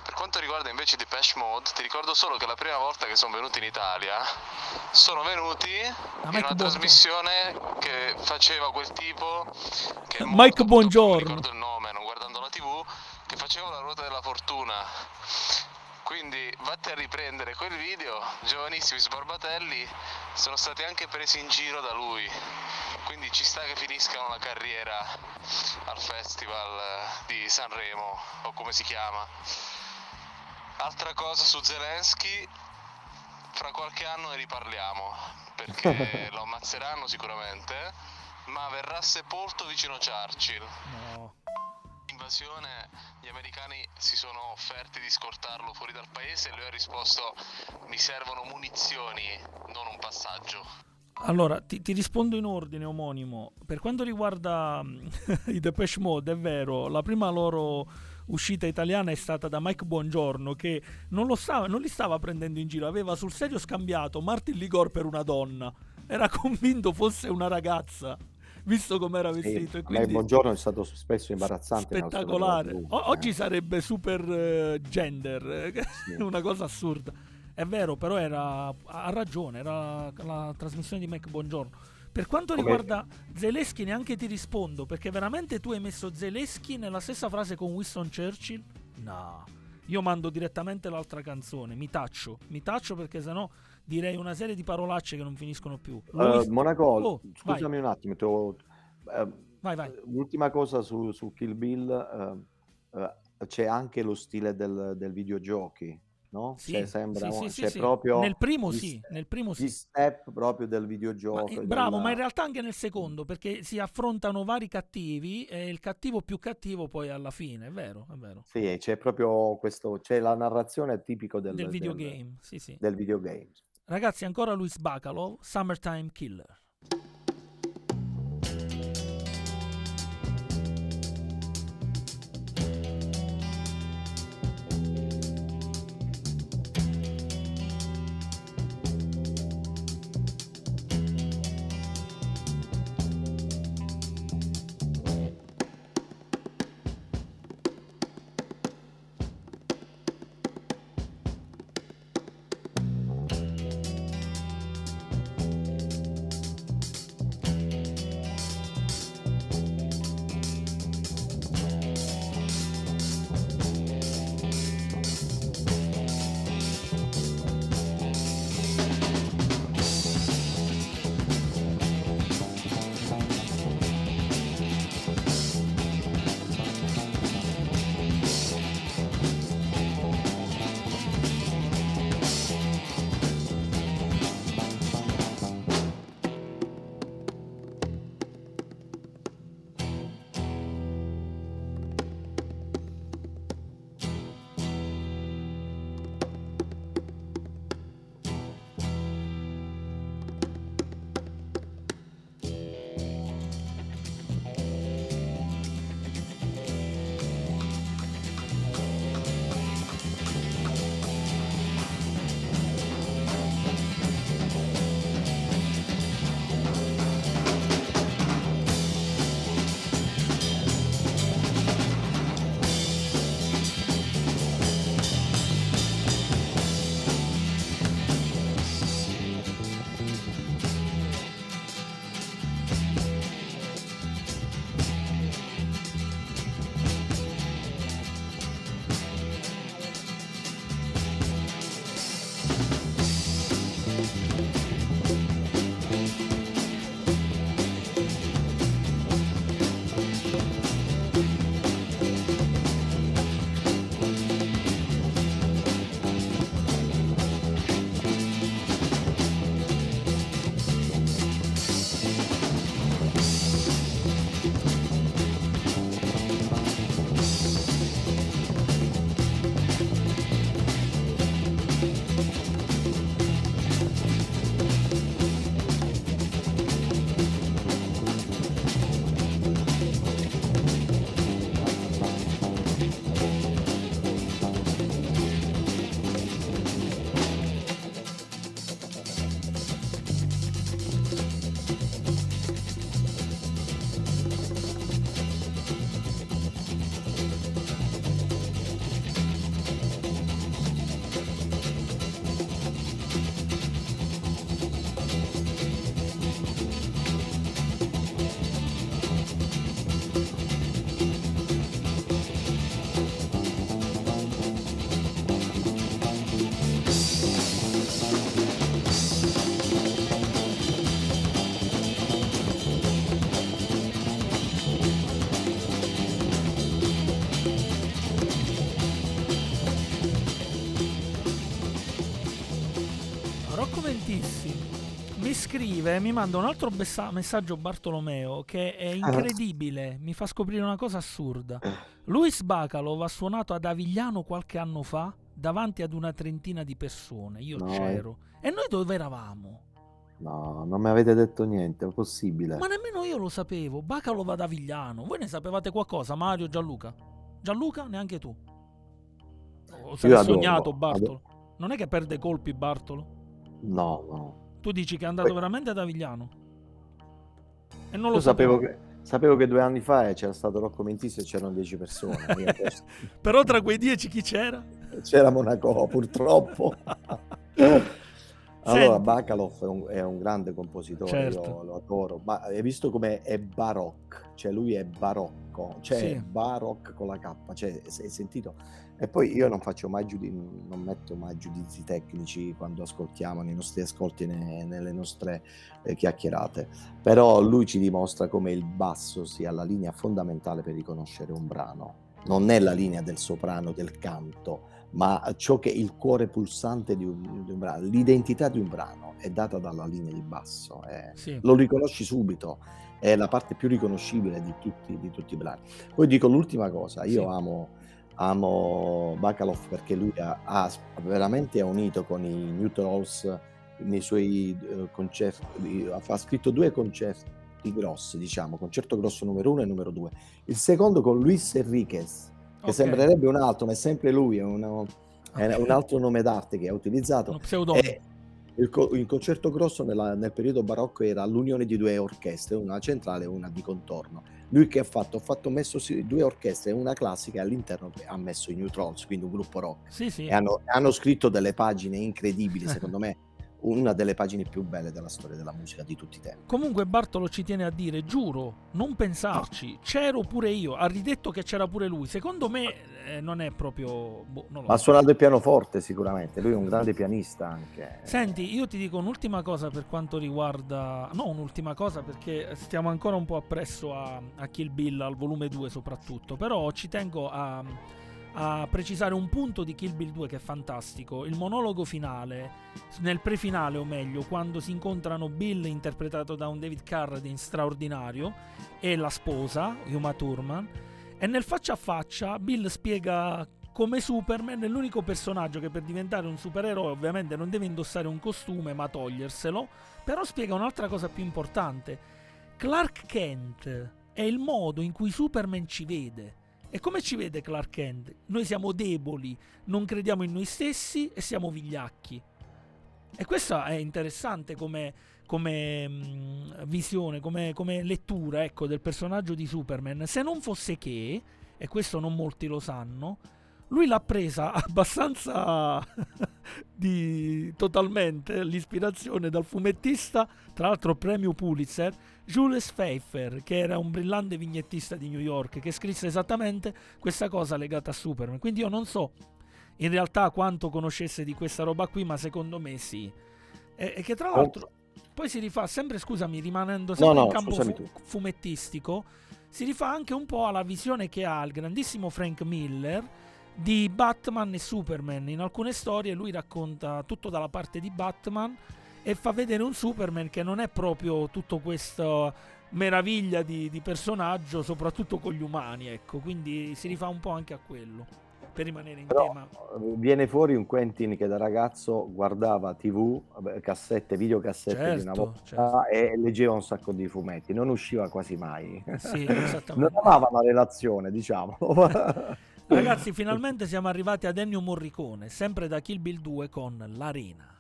Per quanto riguarda invece Depeche Mode, ti ricordo solo che la prima volta che sono venuti in Italia sono venuti in Mike una Bongiorno. trasmissione che faceva quel tipo che Mike Bongiorno. Non ricordo il nome, non guardando la TV, che faceva la ruota della fortuna. Quindi vatti a riprendere quel video, giovanissimi sbarbatelli sono stati anche presi in giro da lui. Quindi ci sta che finiscano la carriera al festival di Sanremo o come si chiama. Altra cosa su Zelensky, fra qualche anno ne riparliamo, perché lo ammazzeranno sicuramente, ma verrà sepolto vicino Churchill. No. Invasione, gli americani si sono offerti di scortarlo fuori dal paese e lui ha risposto mi servono munizioni, non un passaggio. Allora, ti, ti rispondo in ordine omonimo. Per quanto riguarda mm, i Depeche Mode, è vero, la prima loro uscita italiana è stata da Mike Buongiorno che non, stava, non li stava prendendo in giro, aveva sul serio scambiato Martin Ligor per una donna. Era convinto fosse una ragazza, visto com'era Sì, vestito. me quindi buongiorno è stato spesso imbarazzante. spettacolare. O- oggi eh. sarebbe super eh, gender, eh, Sì. una cosa assurda. È vero, però era, ha ragione, era la, trasmissione di Mike Buongiorno. Per quanto Come- riguarda Zelensky neanche ti rispondo, perché veramente tu hai messo Zelensky nella stessa frase con Winston Churchill? No. Io mando direttamente l'altra canzone, mi taccio, mi taccio perché sennò direi una serie di parolacce che non finiscono più. Eh, Luis- Monaco, Oh, scusami un attimo, te lo- eh, Vai, vai. l'ultima cosa su, su Kill Bill, eh, c'è anche lo stile del, del videogiochi, no? Sì, Cioè, sembra, sì, sì, sì, proprio Nel primo sì, nel primo sì. step proprio del Ma, videogioco. eh, e bravo, della- ma in realtà anche nel secondo, perché si affrontano vari cattivi e il cattivo più cattivo poi alla fine, è vero, è vero. Sì, c'è proprio questo, c'è la narrazione tipico del, Del del- videogame, sì sì. del videogame. Ragazzi, ancora Luis Bacalov, Summertime Killer. Mattissi mi scrive, mi manda un altro bessa- messaggio Bartolomeo che è incredibile, mi fa scoprire una cosa assurda. Luis Bacalov ha suonato ad Avigliano qualche anno fa davanti ad una trentina di persone, io No, c'ero. E noi dove eravamo? No, non mi avete detto niente, è possibile. Ma nemmeno io lo sapevo, Bacalov ad Avigliano. Voi ne sapevate qualcosa, Mario, Gianluca? Gianluca, neanche tu. O se adoro, sognato Bartolo? Non è che perde colpi Bartolo? No, no. Tu dici che è andato Poi- veramente ad Avigliano? E non lo Io sapevo sapevo. che, sapevo che due anni fa eh, c'era stato Rocco Mentisi e c'erano 10 persone. Però tra quei dieci chi c'era? c'era Monaco, purtroppo. Allora. Bacalov è un, è un grande compositore, Certo. io lo adoro, ma hai visto come è baroque, cioè lui è barocco, cioè Sì. baroque con la K, cioè hai sentito? E poi io non faccio mai giudi- non metto mai giudizi tecnici quando ascoltiamo nei nostri ascolti, ne- nelle nostre eh, chiacchierate, però lui ci dimostra come il basso sia la linea fondamentale per riconoscere un brano, non è la linea del soprano, del canto, ma ciò che è il cuore pulsante di un, di un brano, l'identità di un brano è data dalla linea di basso, eh. Sì. lo riconosci subito, è la parte più riconoscibile di tutti, di tutti i brani. Poi dico l'ultima cosa, io Sì. amo, amo Bacalov perché lui ha, ha veramente ha unito con i New Trolls nei suoi eh, concerti, ha scritto due concerti grossi, diciamo, concerto grosso numero uno e numero due. Il secondo con Luis Enriquez, che Ok. sembrerebbe un altro, ma è sempre lui, è, uno- è Ok. un altro nome d'arte che ha utilizzato. Uno pseudonimo. E il, co- il concerto grosso nella- nel periodo barocco era l'unione di due orchestre, una centrale e una di contorno. Lui che ha fatto? Ha fatto messo due orchestre una classica e all'interno ha messo i New Trolls, quindi un gruppo rock. Sì, sì. E hanno, hanno scritto delle pagine incredibili, secondo me, una delle pagine più belle della storia della musica di tutti i tempi. Comunque Bartolo ci tiene a dire, giuro, non pensarci, c'ero pure io, ha ridetto che c'era pure lui. Secondo me eh, non è proprio... boh, non ha so. suonato il pianoforte sicuramente, lui è un grande pianista anche. Senti, io ti dico un'ultima cosa per quanto riguarda... No, un'ultima cosa perché stiamo ancora un po' appresso a, a Kill Bill, al volume 2 soprattutto, però ci tengo a, a precisare un punto di Kill Bill 2 che è fantastico. Il monologo finale, nel prefinale o meglio, quando si incontrano Bill interpretato da un David Carradine straordinario e la sposa, Yuma Thurman, e nel faccia a faccia Bill spiega come Superman è l'unico personaggio che per diventare un supereroe ovviamente non deve indossare un costume ma toglierselo, però spiega un'altra cosa più importante. Clark Kent è il modo in cui Superman ci vede. E come ci vede Clark Kent? Noi siamo deboli, non crediamo in noi stessi e siamo vigliacchi. E questa è interessante come, come, mm, visione, come, come lettura ecco, del personaggio di Superman. Se non fosse che, e questo non molti lo sanno, lui l'ha presa abbastanza di totalmente l'ispirazione dal fumettista, tra l'altro premio Pulitzer, Jules Pfeiffer, che era un brillante vignettista di New York, che scrisse esattamente questa cosa legata a Superman. Quindi io non so in realtà quanto conoscesse di questa roba qui, ma secondo me sì. E, e che tra l'altro poi si rifà sempre, scusami, rimanendo sempre no, in campo fu- fumettistico, si rifà anche un po' alla visione che ha il grandissimo Frank Miller di Batman e Superman. In alcune storie lui racconta tutto dalla parte di Batman e fa vedere un Superman che non è proprio tutto questo meraviglia di, di personaggio, soprattutto con gli umani, ecco, quindi si rifà un po' anche a quello, per rimanere in Però tema. eh, viene fuori un Quentin che da ragazzo guardava tv, cassette, videocassette di una Certo, volta certo. e leggeva un sacco di fumetti, non usciva quasi mai. Sì, non amava la relazione, diciamo. Ragazzi, finalmente siamo arrivati ad Ennio Morricone, sempre da Kill Bill 2 con L'Arena.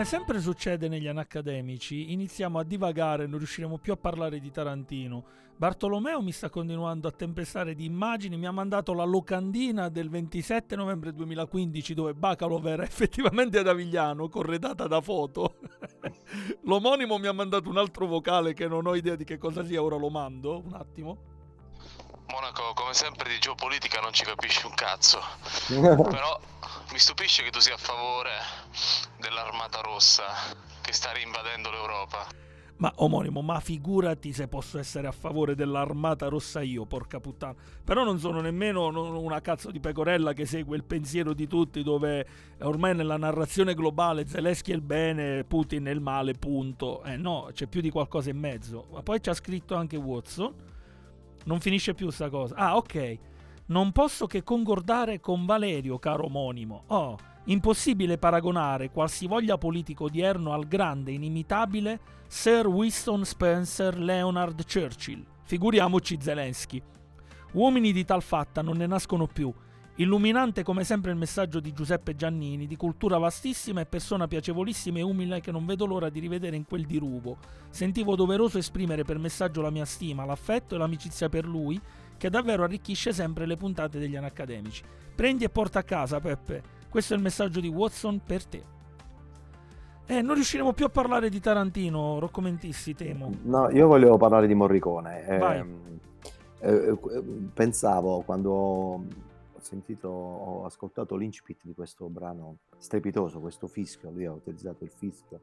Come sempre succede negli anacademici, iniziamo a divagare, non riusciremo più a parlare di Tarantino. Bartolomeo mi sta continuando a tempestare di immagini, mi ha mandato la locandina del 27 novembre 2015 dove Bacalov era effettivamente ad Avigliano, corredata da foto. L'omonimo mi ha mandato un altro vocale che non ho idea di che cosa sia, ora lo mando, un attimo. Monaco, come sempre di geopolitica non ci capisci un cazzo. Però mi stupisce che tu sia a favore dell'Armata Rossa che sta rinvadendo l'Europa. Ma omonimo, ma figurati se posso essere a favore dell'armata rossa io, porca puttana. Però non sono nemmeno una cazzo di pecorella che segue il pensiero di tutti, dove ormai nella narrazione globale Zelensky è il bene, Putin è il male, punto. Eh no, c'è più di qualcosa in mezzo. Ma poi c'ha scritto anche Watson. Non finisce più sta cosa. Ah, ok. Non posso che concordare con Valerio, caro omonimo. Oh, impossibile paragonare qualsivoglia politico odierno al grande, inimitabile Sir Winston Spencer Leonard Churchill. Figuriamoci Zelensky. Uomini di tal fatta non ne nascono più. Illuminante come sempre il messaggio di Giuseppe Giannini, di cultura vastissima e persona piacevolissima e umile che non vedo l'ora di rivedere in quel diruvo. Sentivo doveroso esprimere per messaggio la mia stima, l'affetto e l'amicizia per lui, che davvero arricchisce sempre le puntate degli anacademici. Prendi e porta a casa, Peppe. Questo è il messaggio di Watson per te. Eh, non riusciremo più a parlare di Tarantino, Roccomentisti, temo. No, io volevo parlare di Morricone. Eh, eh, pensavo quando sentito, ho ascoltato l'incipit di questo brano strepitoso, questo fischio, lui ha utilizzato il fischio.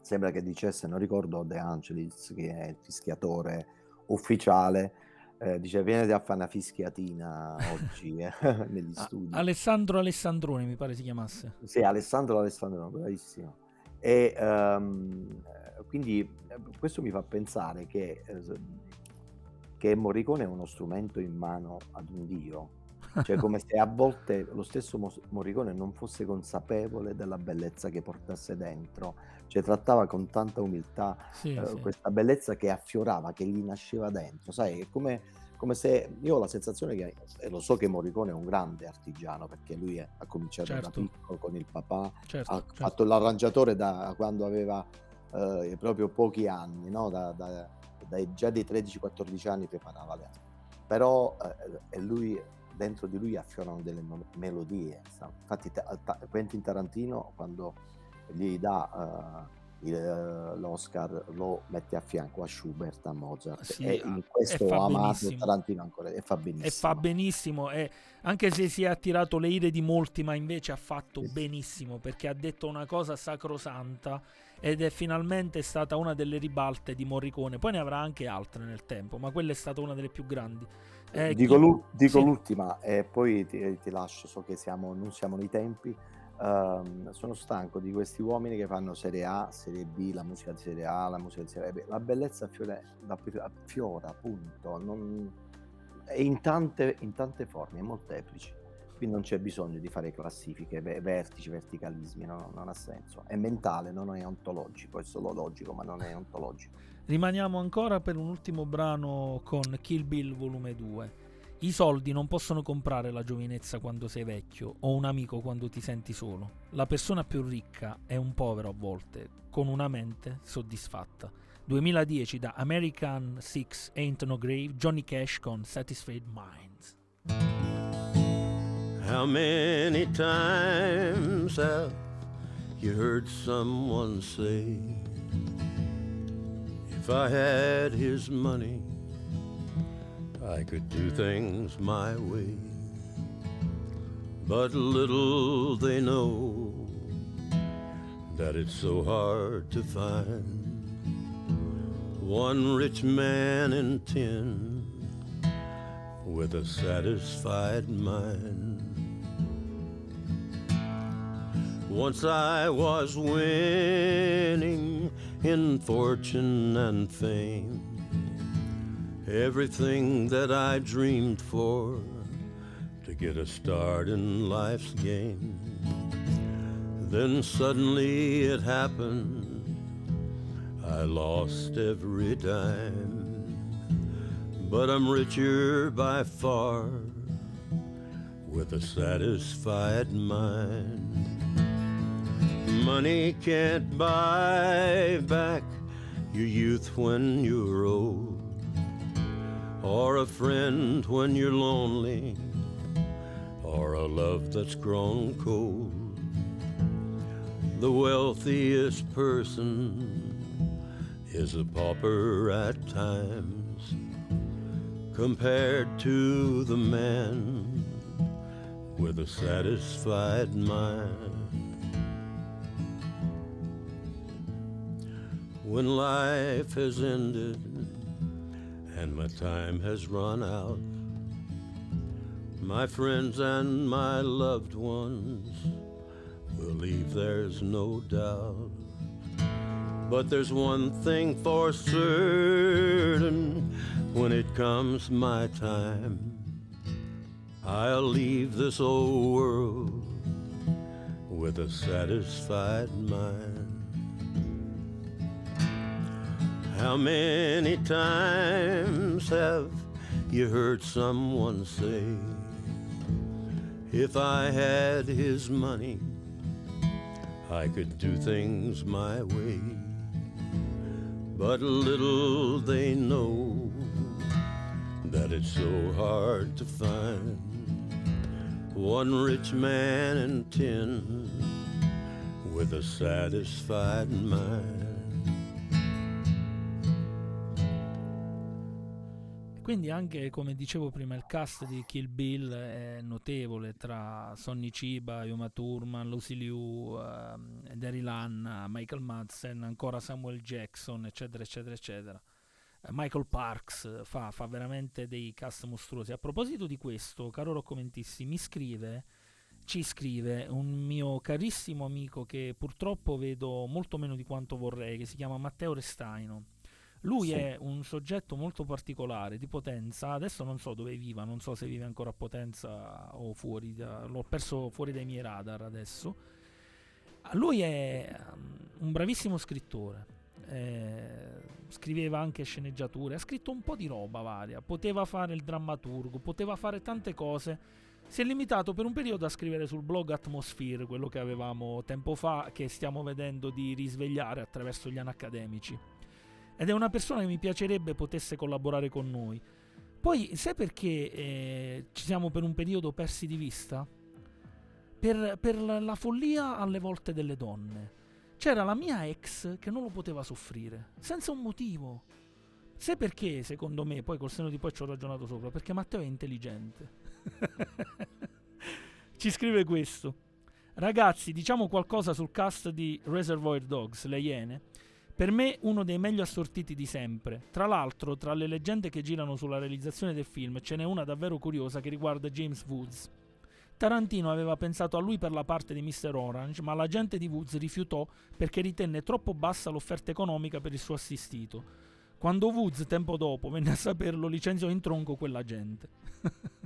Sembra che dicesse, non ricordo De Angelis, che è il fischiatore ufficiale, eh, dice viene a fare una fischiatina oggi eh, negli studi. Alessandro Alessandroni mi pare si chiamasse. Sì, Alessandro Alessandroni, bravissimo. E um, quindi eh, questo mi fa pensare che, che Morricone è uno strumento in mano ad un dio. Cioè come se a volte lo stesso Morricone non fosse consapevole della bellezza che portasse dentro, cioè trattava con tanta umiltà sì, eh, sì. questa bellezza che affiorava, che gli nasceva dentro, sai, è come, come, se io ho la sensazione che, e lo so che Morricone è un grande artigiano perché lui è, ha cominciato certo. da piccolo con il papà, certo, ha certo. fatto l'arrangiatore da quando aveva eh, proprio pochi anni, no? da, da, dai, già dei 13-14 anni preparava le però eh, lui dentro di lui affiorano delle melodie. Infatti Quentin Tarantino quando gli dà uh, il, uh, l'Oscar lo mette a fianco a Schubert, a Mozart sì, e in questo e amato Tarantino ancora e fa benissimo. E fa benissimo, e anche se si è attirato le ire di molti, ma invece ha fatto sì. benissimo perché ha detto una cosa sacrosanta ed è finalmente stata una delle ribalte di Morricone. Poi ne avrà anche altre nel tempo, ma quella è stata una delle più grandi. Eh, dico, chi... dico sì. l'ultima e poi ti, ti, lascio, so che siamo, non siamo nei tempi. Uh, sono stanco di questi uomini che fanno Serie A, Serie B, la musica di Serie A, la musica di Serie B. La bellezza fiore, la fiora, appunto, non... è in tante, in tante forme, molteplici. Quindi non c'è bisogno di fare classifiche, vertici, verticalismi, no, non ha senso. È mentale, non è ontologico, è solo logico, ma non è ontologico. Rimaniamo ancora per un ultimo brano con Kill Bill volume 2. I soldi non possono comprare la giovinezza quando sei vecchio o un amico quando ti senti solo. La persona più ricca è un povero a volte, con una mente soddisfatta. 2010 da American Six Ain't No Grave, Johnny Cash con Satisfied Minds. How many times have you heard someone say, If I had his money, I could do things my way? But little they know that it's so hard to find one rich man in ten with a satisfied mind. Once I was winning in fortune and fame, everything that I dreamed for to get a start in life's game. Then suddenly it happened, I lost every dime, but I'm richer by far with a satisfied mind. Money can't buy back your youth when you're old, or a friend when you're lonely, or a love that's grown cold. The wealthiest person is a pauper at times compared to the man with a satisfied mind. When life has ended and my time has run out, my friends and my loved ones will leave, there's no doubt. But there's one thing for certain when it comes my time. I'll leave this old world with a satisfied mind. How many times have you heard someone say, If I had his money, I could do things my way? But little they know that it's so hard to find one rich man in ten with a satisfied mind. Quindi anche, come dicevo prima, il cast di Kill Bill è notevole tra Sonny Chiba, Yuma Thurman, Lucy Liu, uh, Daryl Hannah, Michael Madsen, ancora Samuel Jackson, eccetera, eccetera, eccetera. Uh, Michael Parks fa, fa, veramente dei cast mostruosi. A proposito di questo, caro Roccomentissi, mi scrive, ci scrive un mio carissimo amico che purtroppo vedo molto meno di quanto vorrei, che si chiama Matteo Restaino lui sì. è un soggetto molto particolare di Potenza, adesso non so dove viva, non so se vive ancora a Potenza o fuori, da, l'ho perso fuori dai miei radar adesso. Lui è um, un bravissimo scrittore, eh, scriveva anche sceneggiature, ha scritto un po' di roba varia, poteva fare il drammaturgo, poteva fare tante cose. Si è limitato per un periodo a scrivere sul blog Atmosphere, quello che avevamo tempo fa, che stiamo vedendo di risvegliare attraverso gli anacademici ed è una persona che mi piacerebbe potesse collaborare con noi. Poi, sai perché eh, ci siamo per un periodo persi di vista? Per, per la follia alle volte delle donne. C'era la mia ex che non lo poteva soffrire, senza un motivo. Sai perché, secondo me, poi col seno di poi ci ho ragionato sopra? Perché Matteo è intelligente. ci scrive questo. Ragazzi, diciamo qualcosa sul cast di Reservoir Dogs, Le Iene. Per me uno dei meglio assortiti di sempre. Tra l'altro, tra le leggende che girano sulla realizzazione del film, ce n'è una davvero curiosa che riguarda James Woods. Tarantino aveva pensato a lui per la parte di Mr. Orange, ma l'agente di Woods rifiutò perché ritenne troppo bassa l'offerta economica per il suo assistito. Quando Woods, tempo dopo, venne a saperlo, licenziò in tronco quell'agente.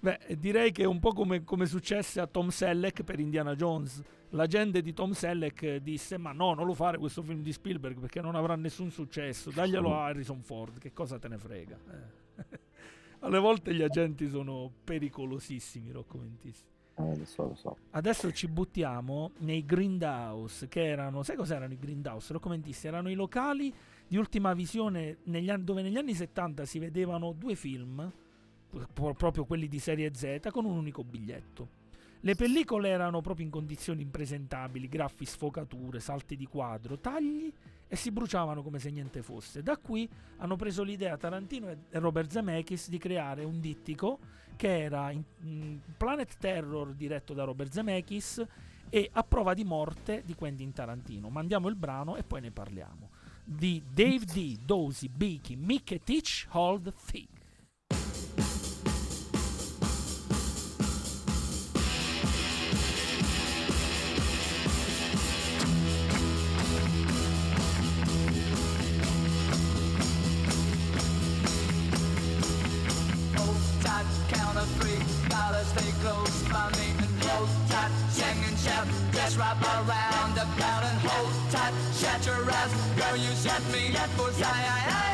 Beh, direi che è un po' come, come successe a Tom Selleck per Indiana Jones l'agente di Tom Selleck disse ma no non lo fare questo film di Spielberg perché non avrà nessun successo daglielo a Harrison Ford che cosa te ne frega eh. alle volte gli agenti sono pericolosissimi roccomentissimi eh, lo so, lo so. Adesso ci buttiamo nei Grindhouse, che erano, sai cos'erano i Grindhouse? Roccomentisti, erano i locali di ultima visione negli anni, dove negli anni 70 si vedevano due film, proprio quelli di serie Z, con un unico biglietto. Le pellicole erano proprio in condizioni impresentabili, graffi, sfocature, salti di quadro, tagli e si bruciavano come se niente fosse. Da qui hanno preso l'idea Tarantino e Robert Zemeckis di creare un dittico che era in, Planet Terror diretto da Robert Zemeckis e A prova di morte di Quentin Tarantino. Mandiamo il brano e poi ne parliamo. Di Dave D, Dozy, Beaky, Mick e Teach Hold Thick. You set me at bullseye. I, I,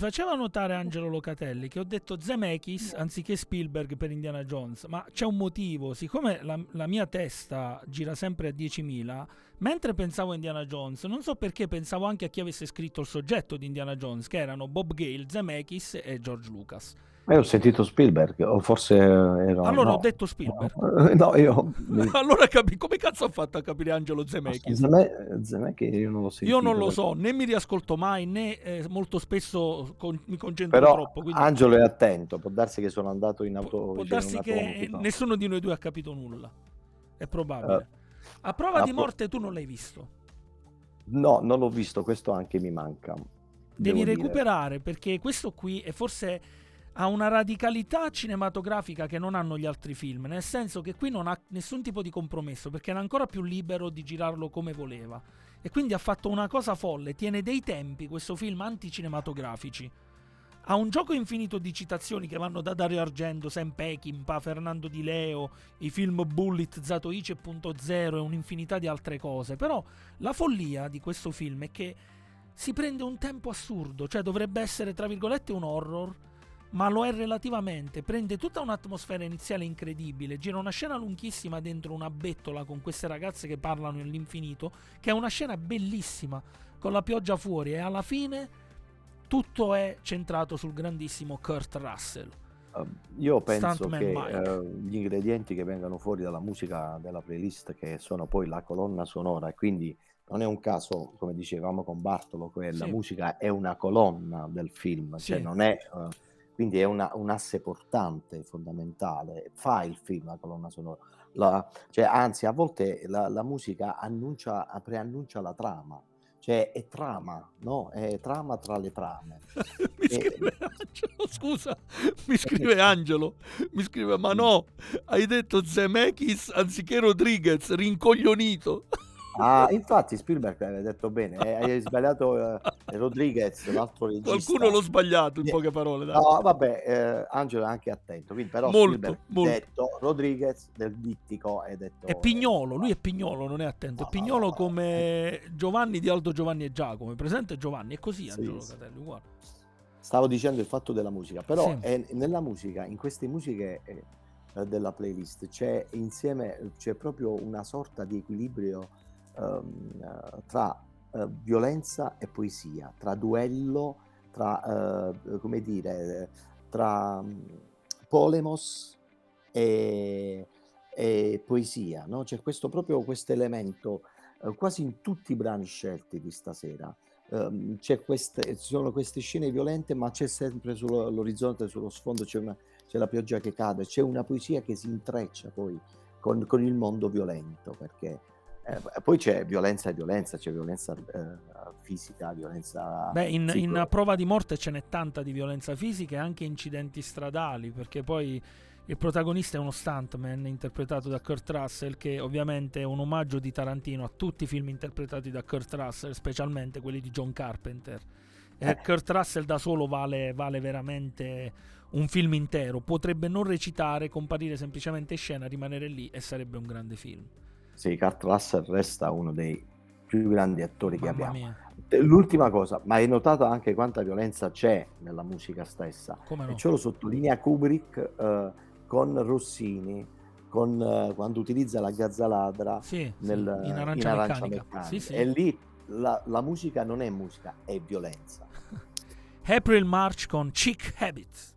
faceva notare Angelo Locatelli che ho detto Zemeckis anziché Spielberg per Indiana Jones, ma c'è un motivo, siccome la, la mia testa gira sempre a 10.000, mentre pensavo a Indiana Jones, non so perché pensavo anche a chi avesse scritto il soggetto di Indiana Jones, che erano Bob Gale, Zemeckis e George Lucas. Io ho sentito Spielberg, o forse ero... allora no. ho detto Spielberg. No, io... allora capi- come cazzo ha fatto a capire Angelo Zemeckis? Zeme- Zemeckis io non l'ho sentito. Io non lo so, né mi riascolto mai, né eh, molto spesso con- mi concentro Però troppo. Quindi Angelo è attento, può darsi che sono andato in auto... può cioè, darsi che nessuno di noi due ha capito nulla. È probabile. Eh, a prova di po- morte tu non l'hai visto. No, non l'ho visto, questo anche mi manca. Devi devo dire. recuperare perché questo qui è forse ha una radicalità cinematografica che non hanno gli altri film, nel senso che qui non ha nessun tipo di compromesso perché era ancora più libero di girarlo come voleva. E quindi ha fatto una cosa folle, tiene dei tempi questo film anticinematografici. Ha un gioco infinito di citazioni che vanno da Dario Argento, Sam Peckinpah, Fernando Di Leo, i film Bullet, Zatoichi e Punto Zero e un'infinità di altre cose. Però la follia di questo film è che si prende un tempo assurdo, cioè dovrebbe essere tra virgolette un horror, ma lo è relativamente. Prende tutta un'atmosfera iniziale incredibile, gira una scena lunghissima dentro una bettola con queste ragazze che parlano all'infinito, che è una scena bellissima, con la pioggia fuori e alla fine tutto è centrato sul grandissimo Kurt Russell. Uh, io penso Stuntman che eh, gli ingredienti che vengono fuori dalla musica della playlist, che sono poi la colonna sonora, e quindi non è un caso, come dicevamo con Bartolo, che la Sì. musica è una colonna del film, cioè Sì. non è, eh, quindi è una- un asse portante, fondamentale, fa il film la colonna sonora. La- cioè, anzi, a volte la, la musica annuncia, preannuncia la trama, cioè è trama, no? È trama tra le trame. mi E- scrive Angelo, scusa, mi scrive Angelo, mi scrive ma no, hai detto Zemeckis anziché Rodriguez, rincoglionito. Ah, infatti Spielberg aveva detto bene, eh, hai sbagliato eh, Rodriguez, l'altro regista. Qualcuno l'ho sbagliato in Eh, poche parole. dai. No, vabbè, eh, Angelo è anche attento, quindi però Molto, Spielberg ha molto. detto Rodriguez del dittico è detto È Pignolo, lui è Pignolo, non è attento. È No, Pignolo no, no. come Giovanni di Aldo Giovanni e Giacomo. È presente Giovanni? È così Sì, Angelo sì. Catelli, uguale. Stavo dicendo il fatto della musica, però Sì. è- nella musica, in queste musiche eh, eh, della playlist c'è insieme, c'è proprio una sorta di equilibrio ehm, eh, tra eh, violenza e poesia, tra duello, tra, eh, come dire, tra mm, polemos e, e poesia, no? C'è questo proprio questo elemento eh, quasi in tutti i brani scelti di stasera. C'è queste, ci sono queste scene violente, ma c'è sempre sull'orizzonte, sullo sfondo, c'è, una- c'è la pioggia che cade, c'è una poesia che si intreccia poi con, con il mondo violento, perché Eh, poi c'è violenza e violenza, c'è violenza eh, fisica, violenza... Beh, in, in prova di morte ce n'è tanta di violenza fisica e anche incidenti stradali, perché poi il protagonista è uno stuntman interpretato da Kurt Russell, che ovviamente è un omaggio di Tarantino a tutti i film interpretati da Kurt Russell, specialmente quelli di John Carpenter. Eh. Kurt Russell da solo vale, vale veramente un film intero. Potrebbe non recitare, comparire semplicemente in scena, rimanere lì e sarebbe un grande film. Sì, Kurt Russell resta uno dei più grandi attori che Mamma abbiamo. mia. Eh, L'ultima cosa, ma hai notato anche quanta violenza c'è nella musica stessa? Come no? E ciò lo sottolinea Kubrick eh, con Rossini, con, eh, quando utilizza la gazzaladra Sì, sì, nel, in Arancia Meccanica. Meccanica. Sì. E lì la, la musica non è musica, è violenza. April March con Chick Habits.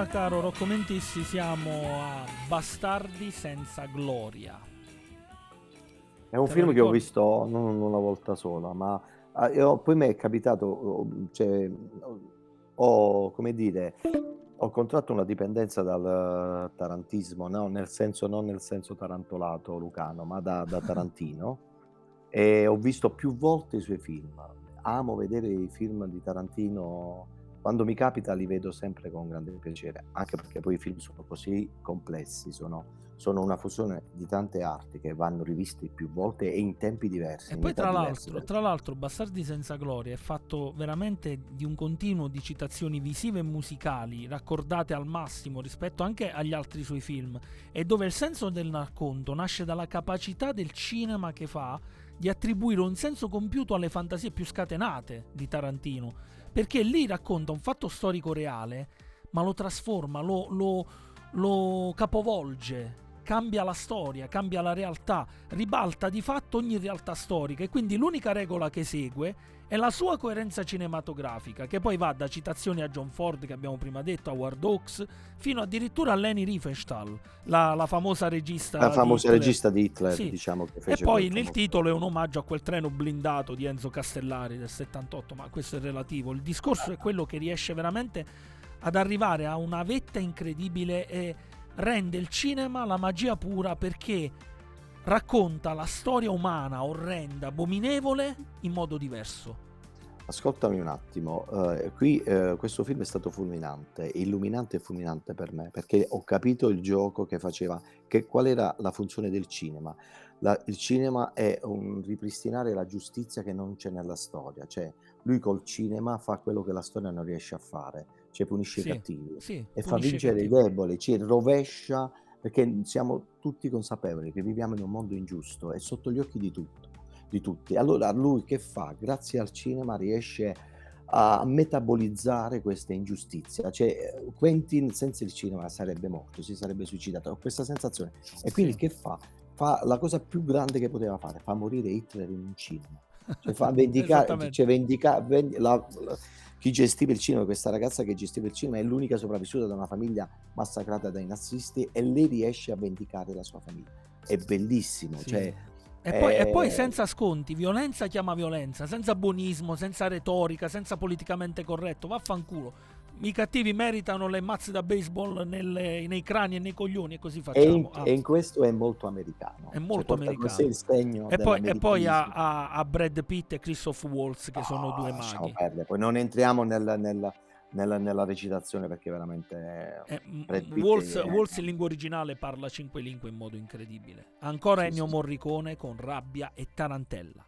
Ora, caro Rocco Mentissi, siamo a Bastardi senza gloria. È un Te film che ho visto non una volta sola, ma ah, io- poi mi è capitato, oh, cioè, ho, come dire, ho contratto una dipendenza dal tarantismo, no? Nel senso, non nel senso tarantolato lucano, ma da, da Tarantino, e ho visto più volte i suoi film. Amo vedere i film di Tarantino, quando mi capita li vedo sempre con grande piacere, anche perché poi i film sono così complessi, sono, sono una fusione di tante arti che vanno rivisti più volte e in tempi diversi. E poi tra l'altro, tra l'altro Bastardi senza gloria è fatto veramente di un continuo di citazioni visive e musicali raccordate al massimo rispetto anche agli altri suoi film e dove il senso del racconto nasce dalla capacità del cinema che fa di attribuire un senso compiuto alle fantasie più scatenate di Tarantino perché lì racconta un fatto storico reale ma lo trasforma, lo, lo- lo capovolge, cambia la storia, cambia la realtà, ribalta di fatto ogni realtà storica. E quindi l'unica regola che segue è la sua coerenza cinematografica, che poi va da citazioni a John Ford che abbiamo prima detto, a Ward Hawks, fino addirittura a Leni Riefenstahl, la, la famosa regista La di famosa Hitler. regista di Hitler, Sì. diciamo che E fece poi quel nel famoso- titolo è un omaggio a quel treno blindato di Enzo Castellari del 78, ma questo è relativo. Il discorso è quello che riesce veramente ad arrivare a una vetta incredibile e rende il cinema la magia pura perché racconta la storia umana orrenda, abominevole in modo diverso. Ascoltami un attimo, eh, qui eh, questo film è stato fulminante, illuminante e fulminante per me, perché ho capito il gioco che faceva, che, qual era la funzione del cinema. La- il cinema è un ripristinare la giustizia che non c'è nella storia, cioè lui col cinema fa quello che la storia non riesce a fare, cioè punisce Sì, i cattivi sì, e fa vincere i deboli, ci rovescia, perché siamo tutti consapevoli che viviamo in un mondo ingiusto e sotto gli occhi di tutto di tutti. Allora lui che fa? Grazie al cinema riesce a metabolizzare questa ingiustizia. Cioè, Quentin senza il cinema sarebbe morto, si sarebbe suicidato. Ho questa sensazione. E quindi che fa? Fa la cosa più grande che poteva fare, fa morire Hitler in un cinema. Cioè, fa vendicare, cioè, vendica- vendi- la- la- chi gestiva il cinema, questa ragazza che gestiva il cinema è l'unica sopravvissuta da una famiglia massacrata dai nazisti e lei riesce a vendicare la sua famiglia. È bellissimo. Sì. Cioè, E poi, e poi eh, senza sconti, violenza chiama violenza, senza buonismo, senza retorica, senza politicamente corretto, vaffanculo. I cattivi meritano le mazze da baseball nelle- nei crani e nei coglioni e così E facciamo. in, Ah, e in questo è molto americano. è molto Cioè, porta con americano. E poi, e poi a, a- a Brad Pitt e Christoph Waltz che sono No, due maghi. perdere. Poi non entriamo nel- nel- nella, nella recitazione perché veramente Eh, è- Waltz in lingua originale parla cinque lingue in modo incredibile. Ancora Sì, Ennio sì. Morricone con Rabbia e Tarantella.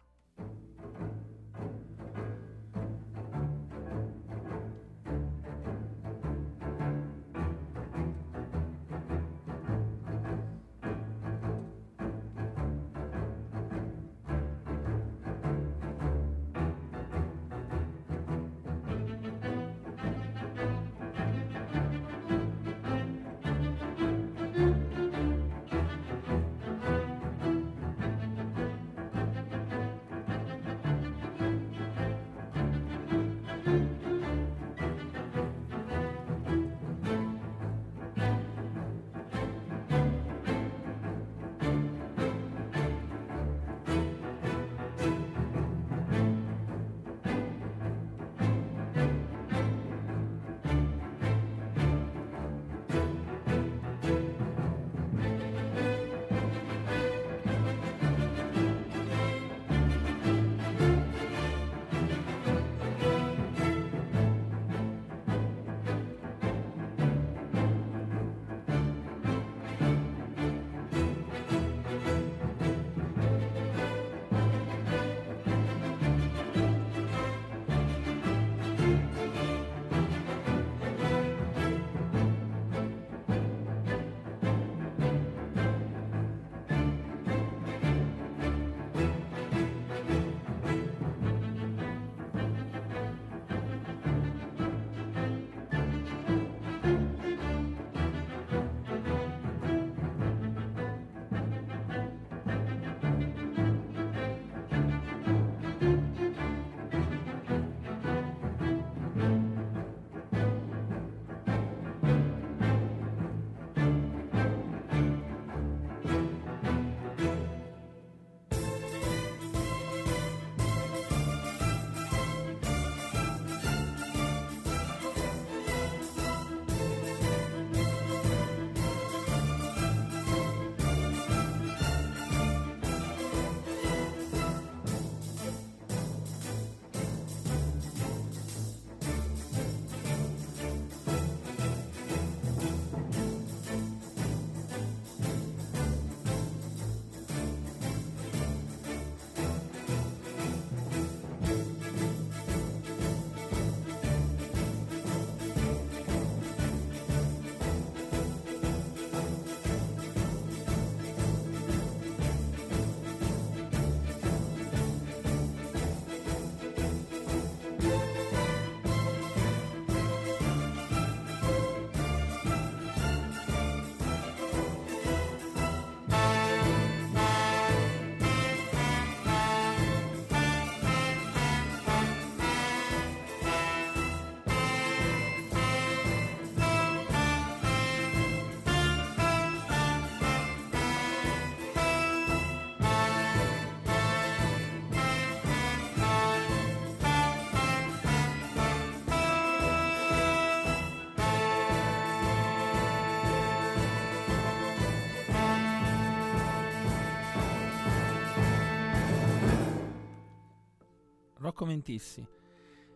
Rocco Mentissi.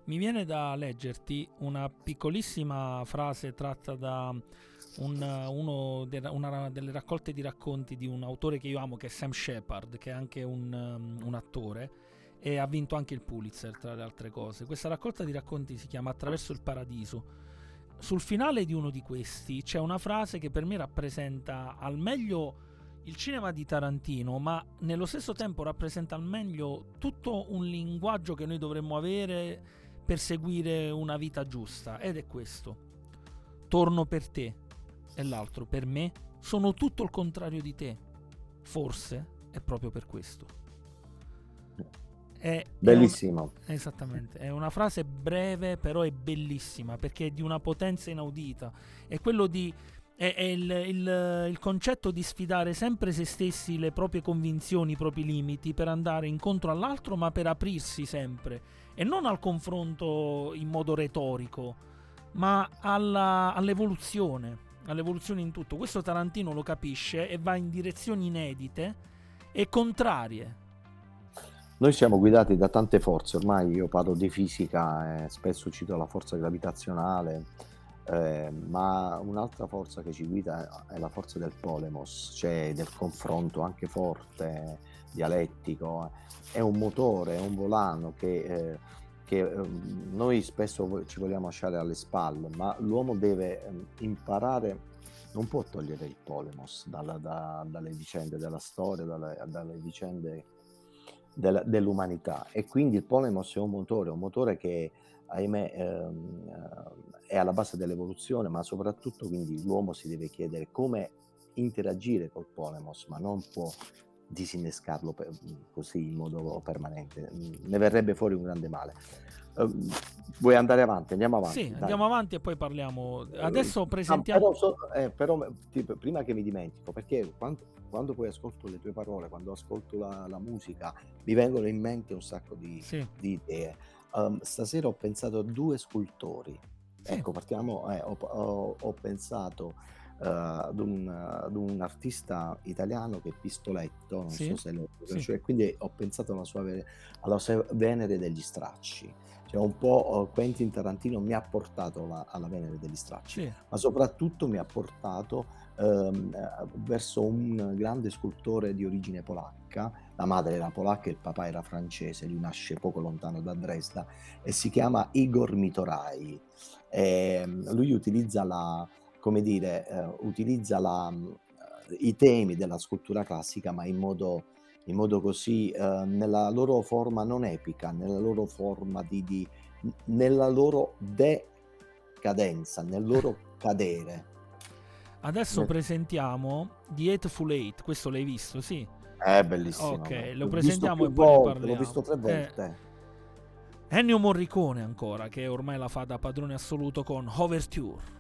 Mi viene da leggerti una piccolissima frase tratta da un- de- una delle raccolte di racconti di un autore che io amo, che è Sam Shepard, che è anche un, um, un attore e ha vinto anche il Pulitzer, tra le altre cose. Questa raccolta di racconti si chiama Attraverso il Paradiso. Sul finale di uno di questi c'è una frase che per me rappresenta al meglio il cinema di Tarantino, ma nello stesso tempo rappresenta al meglio tutto un linguaggio che noi dovremmo avere perseguire una vita giusta ed è questo. Torno per te e l'altro per me sono tutto il contrario di te. Forse è proprio per questo. È, è un- Bellissimo. esattamente, è una frase breve però è bellissima perché è di una potenza inaudita. È quello di... È, è il, il- il concetto di sfidare sempre se stessi, le proprie convinzioni, i propri limiti per andare incontro all'altro ma per aprirsi sempre e non al confronto in modo retorico ma alla- all'evoluzione, all'evoluzione in tutto. Questo Tarantino lo capisce e va in direzioni inedite e contrarie. Noi siamo guidati da tante forze, ormai io parlo di fisica, e spesso cito la forza gravitazionale, eh, ma un'altra forza che ci guida è la forza del polemos, cioè del confronto anche forte, dialettico. È un motore, è un volano che, eh, che, ehm, noi spesso ci vogliamo lasciare alle spalle, ma l'uomo deve ehm, imparare, non può togliere il polemos dalla- da- dalle vicende della storia, dalle, dalle vicende del- dell'umanità e quindi il polemos è un motore, un motore che ahimè ehm, eh, è alla base dell'evoluzione, ma soprattutto quindi l'uomo si deve chiedere come interagire col polemos, ma non può disinnescarlo per- così in modo permanente, ne verrebbe fuori un grande male. Eh, vuoi andare avanti? Andiamo avanti. Sì, dai. andiamo avanti e poi parliamo. Adesso Ah, presentiamo. però, so- eh, però, tipo, prima che mi dimentico, perché quando, quando poi ascolto le tue parole, quando ascolto la, la musica, mi vengono in mente un sacco di, Sì. di idee. Um, stasera ho pensato a due scultori. Ecco, partiamo. eh, ho, ho- ho pensato eh, ad, un, ad un artista italiano che è Pistoletto, non Sì, so se lo sì. cioè, quindi ho pensato alla sua alla sua Venere degli Stracci. Cioè, un po' eh, Quentin Tarantino mi ha portato la- alla Venere degli Stracci Sì. ma soprattutto mi ha portato verso un grande scultore di origine polacca. La madre era polacca e il papà era francese, lui nasce poco lontano da Dresda e si chiama Igor Mitorai. Ehm, lui utilizza la, dire, eh, utilizza la, i temi della scultura classica, ma in modo, in modo così, eh, nella loro forma non epica, nella loro forma di, di- nella loro decadenza, nel loro cadere. Adesso Nel- presentiamo The Hateful Eight. Questo l'hai visto, sì? È bellissimo. Ok, guarda. lo presentiamo e poi ne volte, parliamo. L'ho visto tre Eh, volte. Ennio Morricone ancora, che ormai la fa da padrone assoluto con Overture.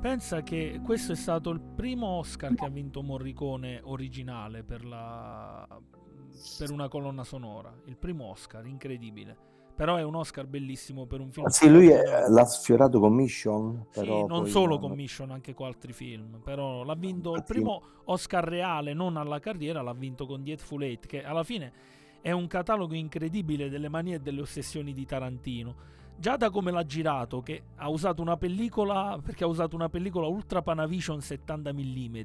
Pensa che questo è stato il primo Oscar che ha vinto Morricone originale per, la, per una colonna sonora. Il primo Oscar, incredibile. Però è un Oscar bellissimo per un film. Ah, Sì, lui è- l'ha sfiorato con Mission, Sì, non solo no, con Mission, anche con altri film. Però l'ha vinto il primo Oscar reale, non alla carriera, l'ha vinto con The Hateful Eight, che alla fine è un catalogo incredibile delle manie e delle ossessioni di Tarantino. Già da come l'ha girato, che ha usato una pellicola, perché ha usato una pellicola Ultra Panavision 70 mm,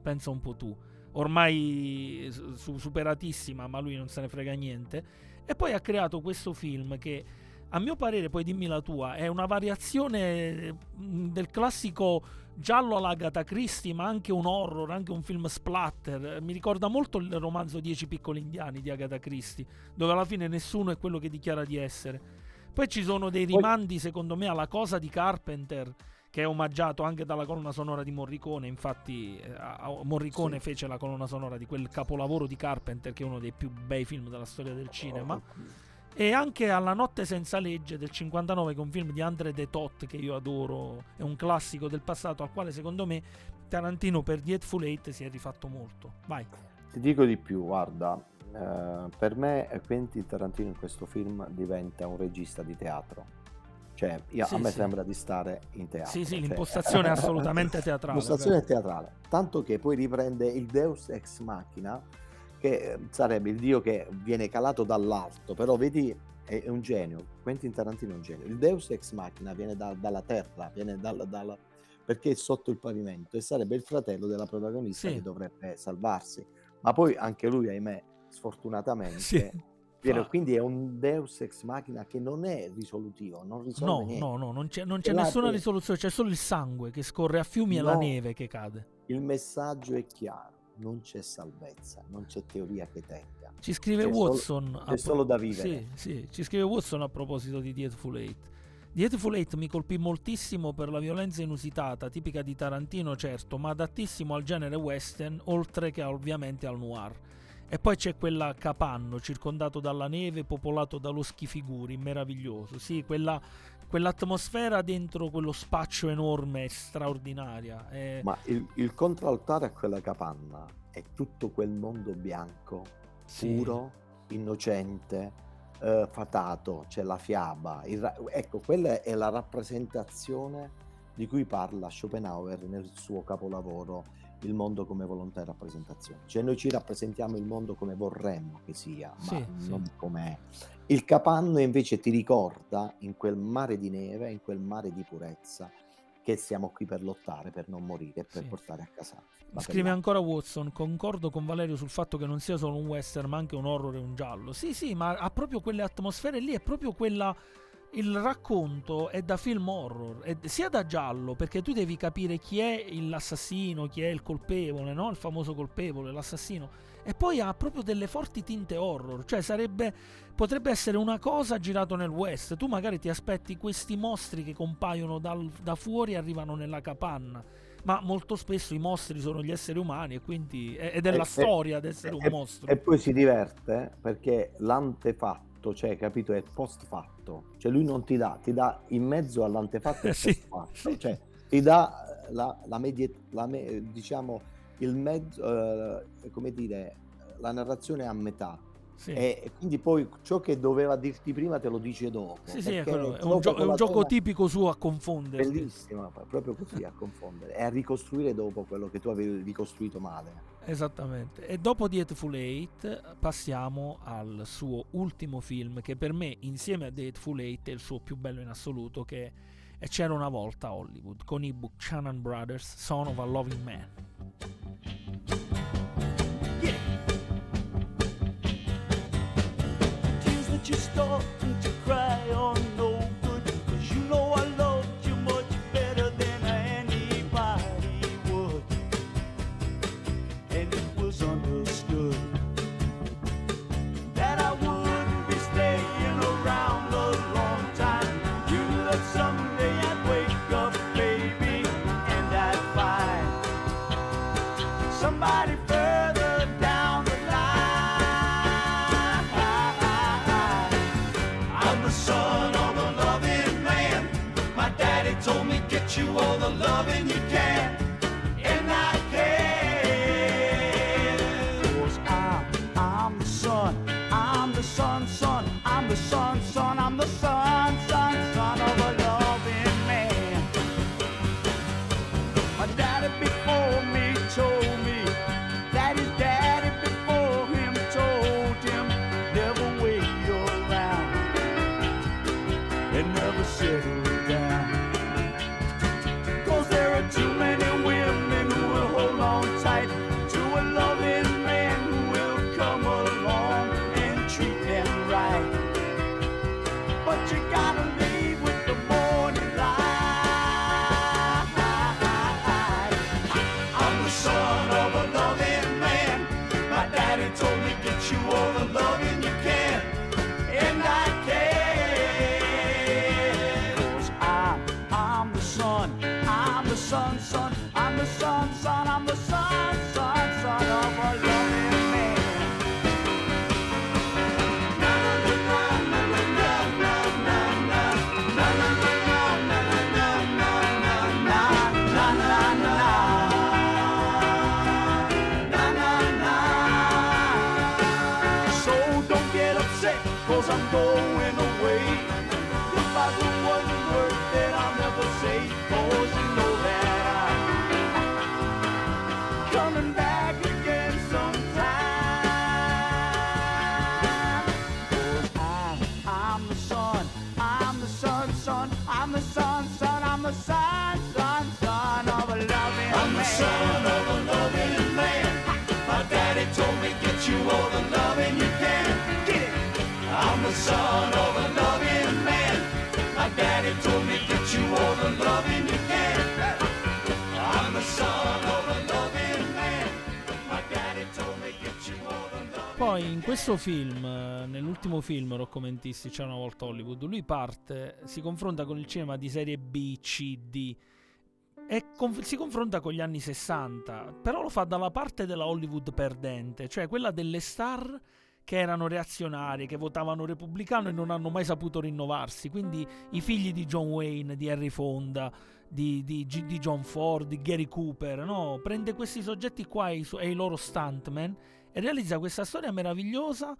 pensa un po' tu. Ormai su- superatissima, ma lui non se ne frega niente. E poi ha creato questo film che a mio parere, poi dimmi la tua, è una variazione mh, del classico giallo all'Agatha Christie, ma anche un horror, anche un film splatter. Mi ricorda molto il romanzo Dieci piccoli indiani di Agatha Christie, dove alla fine nessuno è quello che dichiara di essere. Poi ci sono dei rimandi, secondo me, alla cosa di Carpenter, che è omaggiato anche dalla colonna sonora di Morricone. Infatti, eh, Morricone Sì. fece la colonna sonora di quel capolavoro di Carpenter, che è uno dei più bei film della storia del cinema. E anche alla Notte senza legge del 59, che è un film di Andre de Toth che io adoro, è un classico del passato al quale secondo me Tarantino per The Hateful Eight si è rifatto molto. Vai. Ti dico di più, guarda, eh, per me eh, Quentin Tarantino in questo film diventa un regista di teatro. Cioè, io- Sì, a me sì. sembra di stare in teatro. Sì, sì, cioè- l'impostazione è assolutamente teatrale, L'impostazione teatrale. Tanto che poi riprende il Deus Ex Machina, che eh, sarebbe il dio che viene calato dall'alto, però vedi, è, un genio. Quentin Tarantino è un genio. Il Deus Ex Machina viene da- dalla terra, viene dal- dalla- perché è sotto il pavimento e sarebbe il fratello della protagonista Sì. che dovrebbe salvarsi. Ma poi anche lui, ahimè, sfortunatamente, Sì. Fa- quindi è un Deus Ex Machina che non è risolutivo, non risolve No, niente. no, no, non c'è, non c'è nessuna te- risoluzione, c'è solo il sangue che scorre a fiumi e la No. neve che cade. Il messaggio è chiaro, non c'è salvezza, non c'è teoria che tenga. Ci scrive C'è solo- Watson. a C'è pro- solo da vivere. Sì, sì, ci scrive Watson a proposito di The Hateful Eight. The Hateful Eight mi colpì moltissimo per la violenza inusitata, tipica di Tarantino, certo, ma adattissimo al genere western, oltre che ovviamente al noir. E poi c'è quella capanno, circondato dalla neve, popolato dallo schifiguri, meraviglioso. Sì, quella, quell'atmosfera dentro quello spaccio enorme, straordinaria. È- Ma il, il contraltare a quella capanna è tutto quel mondo bianco, Sì. puro, innocente, eh, fatato, c'è la fiaba. ra- ecco, quella è la rappresentazione di cui parla Schopenhauer nel suo capolavoro Il mondo come volontà e rappresentazione. Cioè noi ci rappresentiamo il mondo come vorremmo che sia, ma Sì, non com'è. Il capanno invece ti ricorda in quel mare di neve, in quel mare di purezza, che siamo qui per lottare, per non morire, per Sì. portare a casa. Scrive ancora Watson, concordo con Valerio sul fatto che non sia solo un western ma anche un horror e un giallo. Sì, sì, ma ha proprio quelle atmosfere lì, è proprio quella... Il racconto è da film horror, è sia da giallo, perché tu devi capire chi è l'assassino, chi è il colpevole, no? Il famoso colpevole, l'assassino. E poi ha proprio delle forti tinte horror, cioè sarebbe potrebbe essere una cosa girato nel west. Tu magari ti aspetti questi mostri che compaiono dal- da fuori e arrivano nella capanna ma molto spesso i mostri sono gli esseri umani e quindi è, è della E- storia ad essere un mostro. E poi si diverte perché l'antefatto, cioè, capito, è post fatto. Cioè lui non ti dà, ti dà in mezzo all'antefatto e Sì, post fatto. Cioè ti dà eh, la, la medie- la me- diciamo, il mezzo, eh, come dire, la narrazione a metà. Sì. E quindi poi ciò che doveva dirti prima te lo dice dopo. Sì, sì, è, quello, è un, gio- è un gioco tipico suo a confondere. Bellissimo, proprio così a confondere e a ricostruire dopo quello che tu avevi ricostruito male. Esattamente. E dopo The Hateful Eight passiamo al suo ultimo film che per me insieme a The Hateful Eight è il suo più bello in assoluto che è C'era una volta a Hollywood con i Buchanan Brothers, Son of a Loving Man. tears that you're starting to cry are no good. Cause you know I loved you all the loving you can. Son of a loving man. My daddy told me get you all the loving you can. I'm the son of a loving man. My daddy told me get you all the loving Poi in questo film, nell'ultimo film Rockomentisti c'era una volta Hollywood, lui parte, si confronta con il cinema di serie B, C, D e conf- si confronta con gli anni 60, però lo fa dalla parte della Hollywood perdente, cioè quella delle star che erano reazionarie, che votavano repubblicano e non hanno mai saputo rinnovarsi, quindi i figli di John Wayne, di Henry Fonda, di, di- di John Ford, di Gary Cooper, no? prende questi soggetti qua e i, e i loro stuntman e realizza questa storia meravigliosa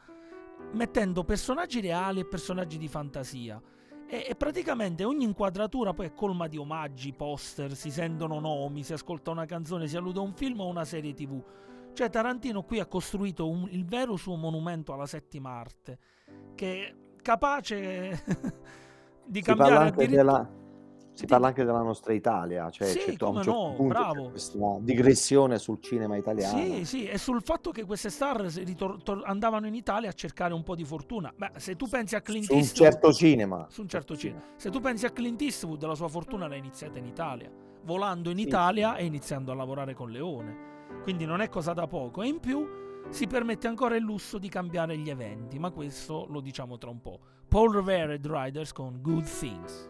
mettendo personaggi reali e personaggi di fantasia. E, e praticamente ogni inquadratura poi è colma di omaggi, poster, si sentono nomi, si ascolta una canzone, si allude a un film o a una serie tv. Cioè Tarantino qui ha costruito un- il vero suo monumento alla settima arte, che è capace di cambiare addirittura... si parla anche della nostra Italia, cioè Sì, c'è to- a un certo no, punto questa digressione sul cinema italiano. Sì, sì, e sul fatto che queste star ritor- tor- andavano in Italia a cercare un po' di fortuna. Beh, se tu pensi a Clint Su un Eastwood, certo cinema. su un certo cinema. Se tu pensi a Clint Eastwood, la sua fortuna l'ha iniziata in Italia, volando in Sì, Italia e iniziando a lavorare con Leone. Quindi non è cosa da poco. E in più si permette ancora il lusso di cambiare gli eventi, ma questo lo diciamo tra un po'. Paul Revere e Riders con Good Things.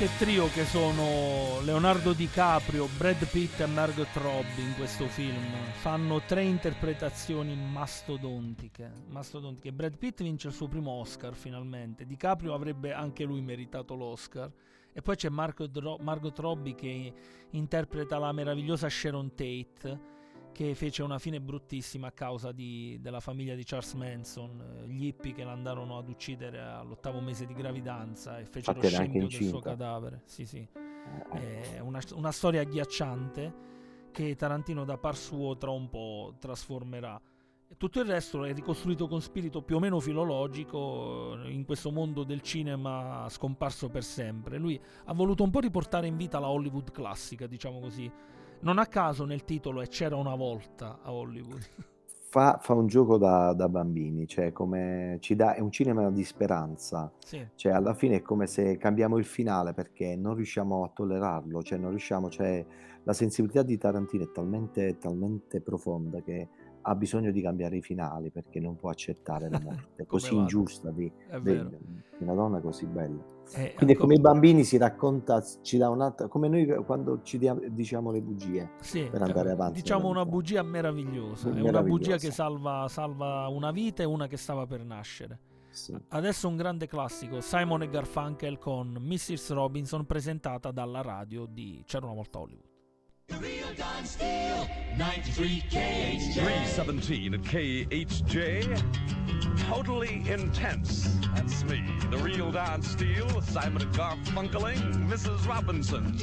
Che trio che sono Leonardo DiCaprio, Brad Pitt e Margot Robbie in questo film. Fanno tre interpretazioni mastodontiche. mastodontiche. Brad Pitt vince il suo primo Oscar finalmente. DiCaprio avrebbe anche lui meritato l'Oscar. E poi c'è Margot, Ro- Margot Robbie che interpreta la meravigliosa Sharon Tate che fece una fine bruttissima a causa di- della famiglia di Charles Manson, eh, gli hippie che l'andarono ad uccidere all'ottavo mese di gravidanza e fecero anche scempio del suo cadavere. Sì, sì. È una, una storia agghiacciante che Tarantino da par suo tra un po' trasformerà. Tutto il resto è ricostruito con spirito più o meno filologico eh, in questo mondo del cinema scomparso per sempre. Lui ha voluto un po' riportare in vita la Hollywood classica, diciamo così. Non a caso nel titolo è C'era una volta a Hollywood. Fa, fa un gioco da, da bambini, cioè come ci dà, è un cinema di speranza. Sì. Cioè, alla fine è come se cambiamo il finale perché non riusciamo a tollerarlo, cioè non riusciamo, cioè la sensibilità di Tarantino è talmente, talmente profonda che ha bisogno di cambiare i finali perché non può accettare la morte così vada. ingiusta di, di- una donna così bella. Eh, Quindi è come i bambini si racconta, ci dà un'altra, come noi quando ci diciamo le bugie Sì, per andare eh, avanti. Diciamo una bugia meravigliosa. È una bugia che salva, salva una vita e una che stava per nascere. Sì. Adesso un grande classico, Simon e Garfunkel con Mrs. Robinson presentata dalla radio di C'era una volta a Hollywood. 93 KHJ. 317 at KHJ. Totally intense. That's me. The real Don Steele, Simon Garfunkeling, Mrs. Robinson.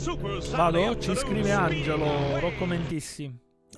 Vado, ci scrive Angelo Rocco Mentissi.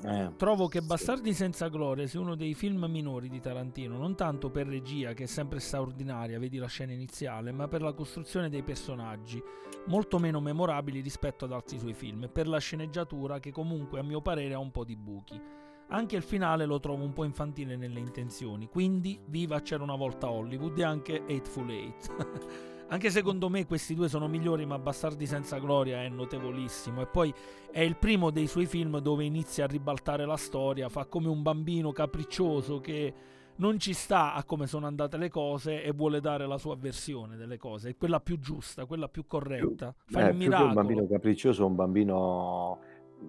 Eh, Trovo che Bastardi senza gloria sia uno dei film minori di Tarantino, non tanto per regia, che è sempre straordinaria, vedi la scena iniziale, ma per la costruzione dei personaggi, molto meno memorabili rispetto ad altri suoi film, e per la sceneggiatura che comunque a mio parere ha un po' di buchi. Anche il finale lo trovo un po' infantile nelle intenzioni, quindi viva c'era una volta Hollywood e anche Hateful Eight. Anche secondo me questi due sono migliori, ma Bastardi senza gloria è notevolissimo. E poi è il primo dei suoi film dove inizia a ribaltare la storia, fa come un bambino capriccioso che non ci sta a come sono andate le cose e vuole dare la sua versione delle cose, è quella più giusta, quella più corretta. Fa eh, il più che un miracolo. bambino capriccioso, un bambino...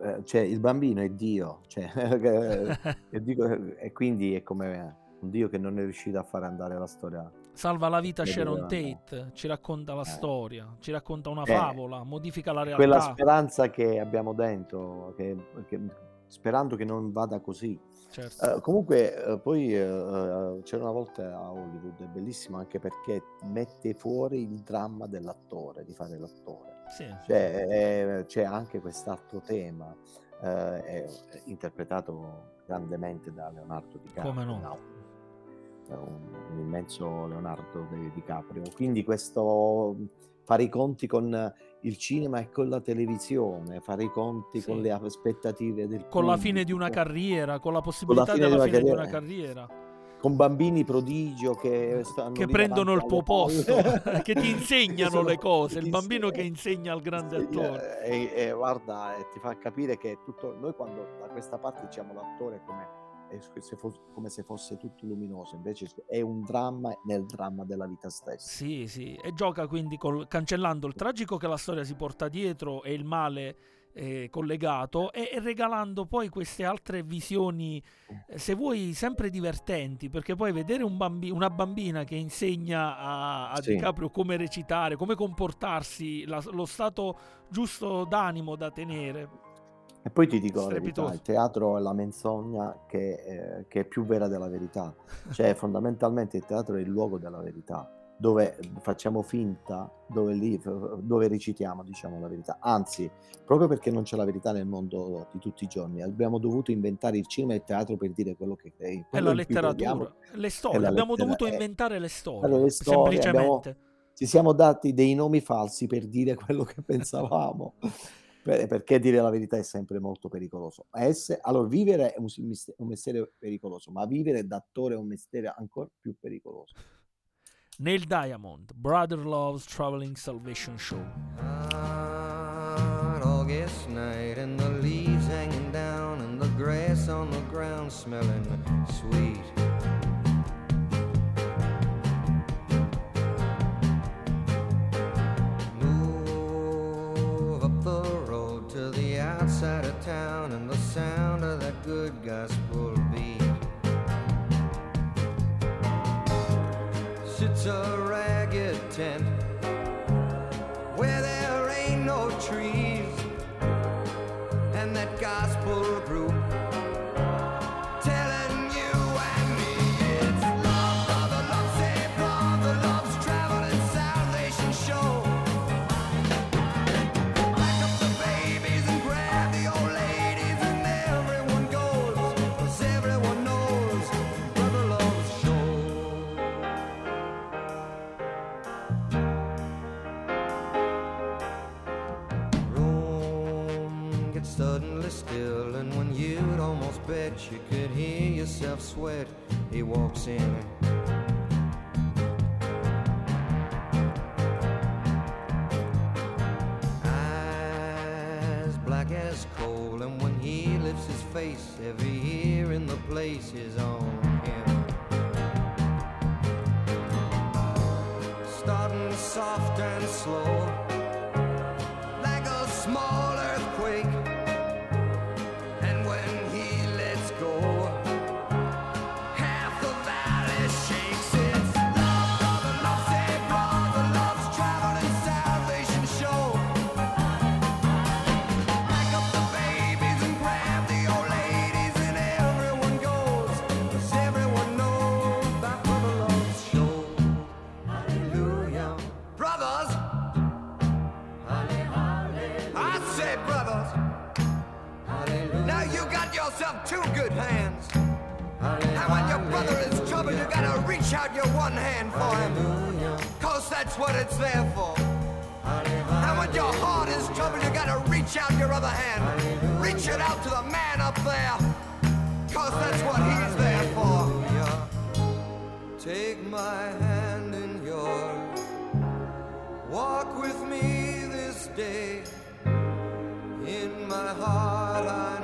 eh, cioè, il bambino è Dio, cioè, e, dico- e quindi è come un Dio che non è riuscito a far andare la storia. Salva la vita Sharon. Tate, ci racconta la storia, ci racconta una Eh, favola, modifica la realtà. Quella speranza che abbiamo dentro, che- che- sperando che non vada così. Certo. Eh, comunque, eh, poi eh, eh, c'era una volta a Hollywood, è bellissimo anche perché mette fuori il dramma dell'attore, di fare l'attore. Sì. Cioè, eh, c'è anche quest'altro tema, eh, è, è interpretato grandemente da Leonardo DiCaprio. Come no. Un, un immenso Leonardo Di- DiCaprio. Quindi questo fare i conti con il cinema e con la televisione, fare i conti Sì. con le aspettative del Con la fine di una pubblico, carriera, con la possibilità fine di della una fine di una carriera. carriera. con bambini prodigio che stanno che prendono il tuo posto, che ti insegnano Sono- le cose, il bambino che insegna- al grande attore. E, e guarda, ti fa capire che tutto, noi quando da questa parte diciamo l'attore come, se fos- come se fosse tutto luminoso, invece è un dramma nel dramma della vita stessa. Sì, sì, e gioca quindi col- cancellando il tragico che la storia si porta dietro e il male eh, collegato e, e regalando poi queste altre visioni, eh, se vuoi, sempre divertenti, perché poi vedere un bambi- una bambina che insegna a, a Sì. DiCaprio come recitare, come comportarsi, la- lo stato giusto d'animo da tenere. E poi ti dico la verità, il teatro è la menzogna che, eh, che è più vera della verità. Cioè, fondamentalmente il teatro è il luogo della verità, dove facciamo finta, dove, lì, dove recitiamo, diciamo la verità. Anzi, proprio perché non c'è la verità nel mondo di tutti i giorni, abbiamo dovuto inventare il cinema e il teatro per dire quello che è. È la letteratura, le storie, la abbiamo lettera- dovuto inventare le storie, le storie, semplicemente. abbiamo- ci siamo dati dei nomi falsi per dire quello che pensavamo. Per- perché dire la verità è sempre molto pericoloso. Ma esse- allora, vivere è un, un mestiere pericoloso, ma vivere d'attore è un mestiere ancora più pericoloso. Neil Diamond, Brother Love's Traveling Salvation Show. hot August night and the leaves hanging down and the grass on the ground smelling sweet. You could hear yourself sweat, he walks in. Eyes black as coal, and when he lifts his face, every ear in the place is on two good hands. And when your brother is trouble, you gotta reach out your one hand for him. Cause that's what it's there for. And when your heart is trouble, you gotta reach out your other hand. Reach it out to the man up there. Cause that's what he's there for. Take my hand in yours. Walk with me this day. In my heart, I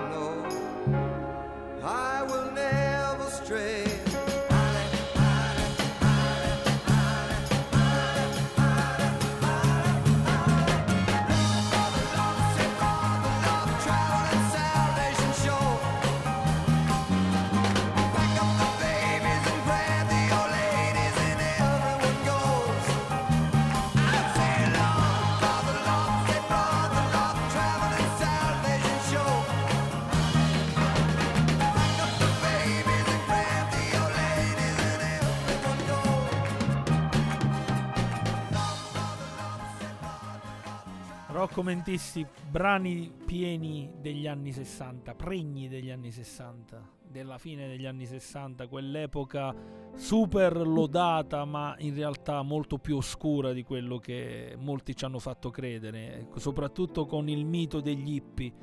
Rocco Mentisti, brani pieni degli anni 60, pregni degli anni 60, della fine degli anni 60, quell'epoca super lodata ma in realtà molto più oscura di quello che molti ci hanno fatto credere, soprattutto con il mito degli hippie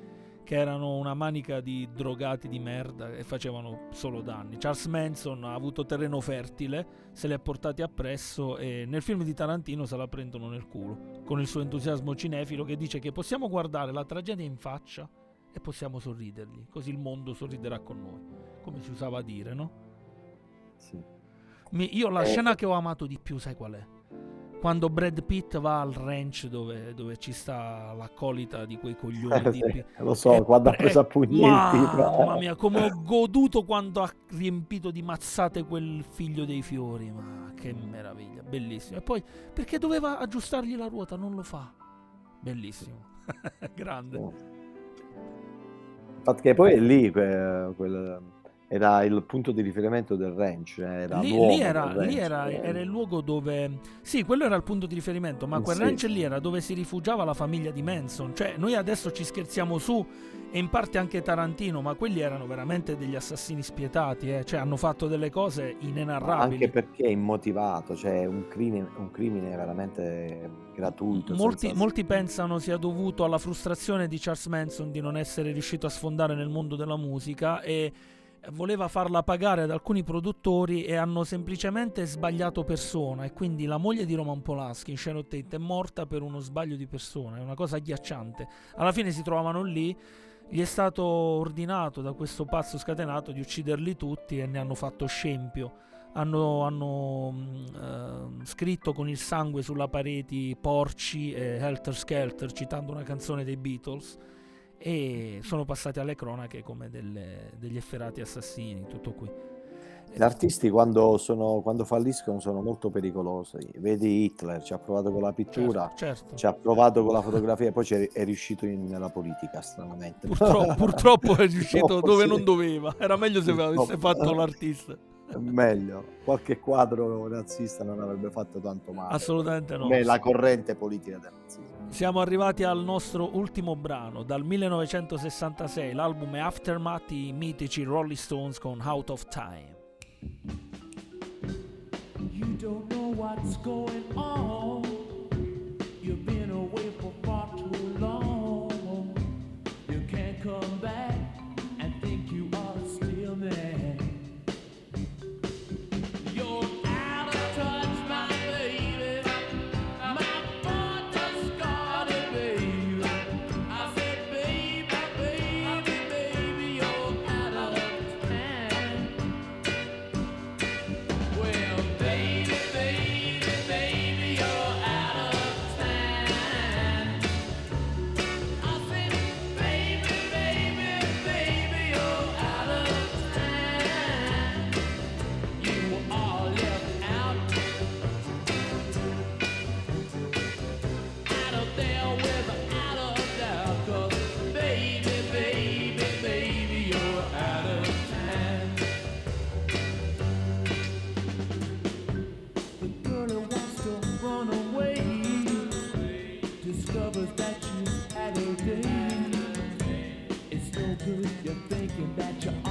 che erano una manica di drogati di merda e facevano solo danni. Charles Manson ha avuto terreno fertile, se li ha portati appresso e nel film di Tarantino se la prendono nel culo, con il suo entusiasmo cinefilo che dice che possiamo guardare la tragedia in faccia e possiamo sorridergli, così il mondo sorriderà con noi, come si usava a dire, no? Sì. Mi- io la Eh. scena che ho amato di più, sai qual è? Quando Brad Pitt va al ranch dove, dove ci sta l'accolita di quei coglioni Eh, di sì, lo so, e- quando ha preso a pugni tipo. Mamma mia, come ho goduto quando ha riempito di mazzate quel figlio dei fiori. Ma che meraviglia, bellissimo. E poi perché doveva aggiustargli la ruota? Non lo fa. Bellissimo. Grande. Infatti che poi è lì que- quel- era il punto di riferimento del ranch, eh, era Lì, lì era, ranch, lì era- era il luogo dove. Sì, quello era il punto di riferimento, ma quel Sì. ranch lì era dove si rifugiava la famiglia di Manson. Cioè, noi adesso ci scherziamo su, e in parte anche Tarantino, ma quelli erano veramente degli assassini spietati. eh. Cioè, hanno fatto delle cose inenarrabili. Anche perché è immotivato, cioè un crimine, un crimine veramente gratuito. Molti, senza- molti pensano sia dovuto alla frustrazione di Charles Manson di non essere riuscito a sfondare nel mondo della musica e voleva farla pagare ad alcuni produttori e hanno semplicemente sbagliato persona. E quindi la moglie di Roman Polanski in Sharon Tate è morta per uno sbaglio di persona, è una cosa agghiacciante. Alla fine si trovavano lì, gli è stato ordinato da questo pazzo scatenato di ucciderli tutti e ne hanno fatto scempio. Hanno, hanno, ehm, scritto con il sangue sulla pareti porci e Helter Skelter citando una canzone dei Beatles e sono passati alle cronache come delle- degli efferati assassini, tutto qui. Gli artisti quando, sono, quando falliscono sono molto pericolosi. Vedi Hitler, ci ha provato con la pittura, certo. ci ha provato con la fotografia e poi è riuscito in- nella politica, stranamente. Purtroppo, purtroppo è riuscito dove sì. non doveva, era meglio se avesse Purtroppo. fatto l'artista. Meglio, qualche quadro nazista non avrebbe fatto tanto male. Assolutamente no. Come la corrente politica del nazismo. Siamo arrivati al nostro ultimo brano, dal 1966, l'album Aftermath, i mitici Rolling Stones con Out of Time. You don't know what's going on. day. It's no good you're thinking that you're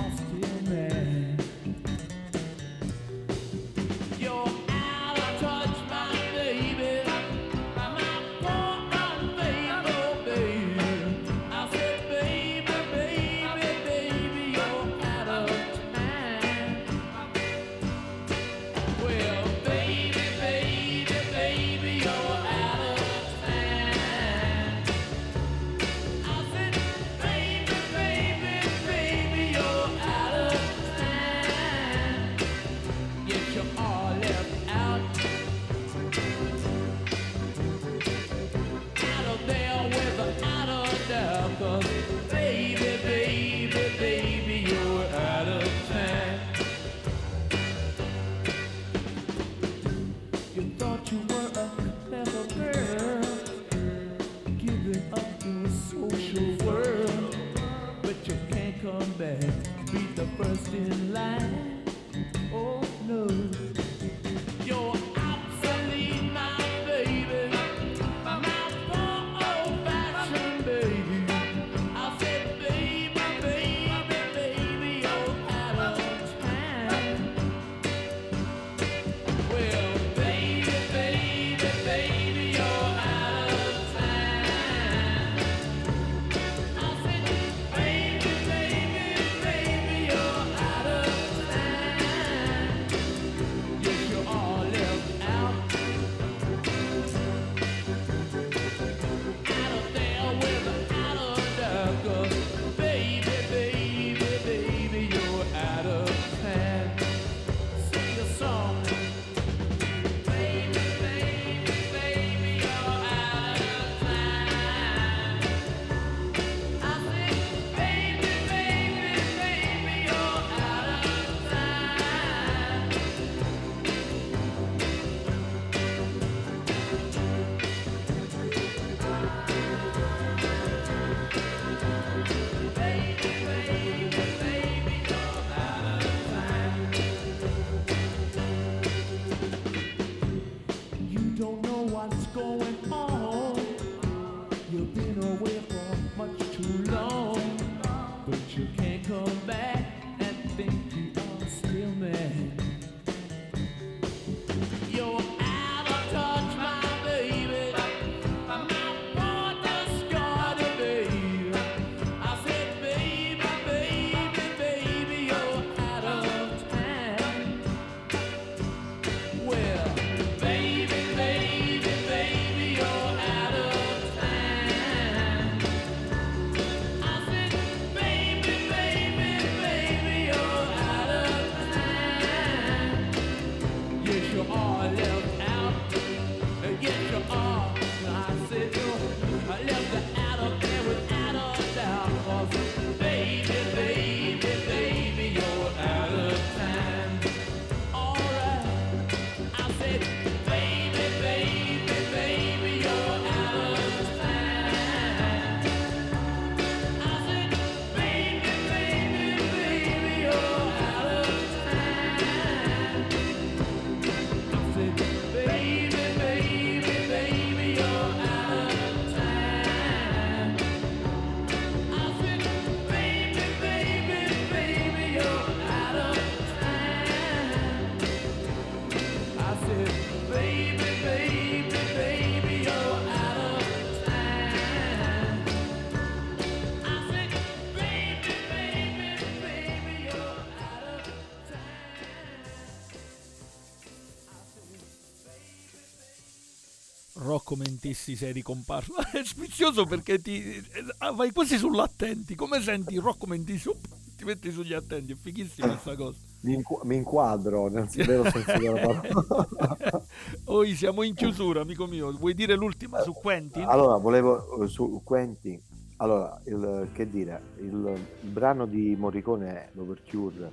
Rocco Mentissi sei ricomparso. È spizioso perché ti ah, vai quasi sull'attenti. Come senti Rocco Mentissi? Up, ti metti sugli attenti, è fighissima questa cosa. Mi, inqu- mi inquadro nel vero senso della parola. Oi, siamo in chiusura, amico mio. Vuoi dire l'ultima su Quentin? Allora, volevo eh, su Quentin. Allora, il, che dire, il, il brano di Morricone è l'overture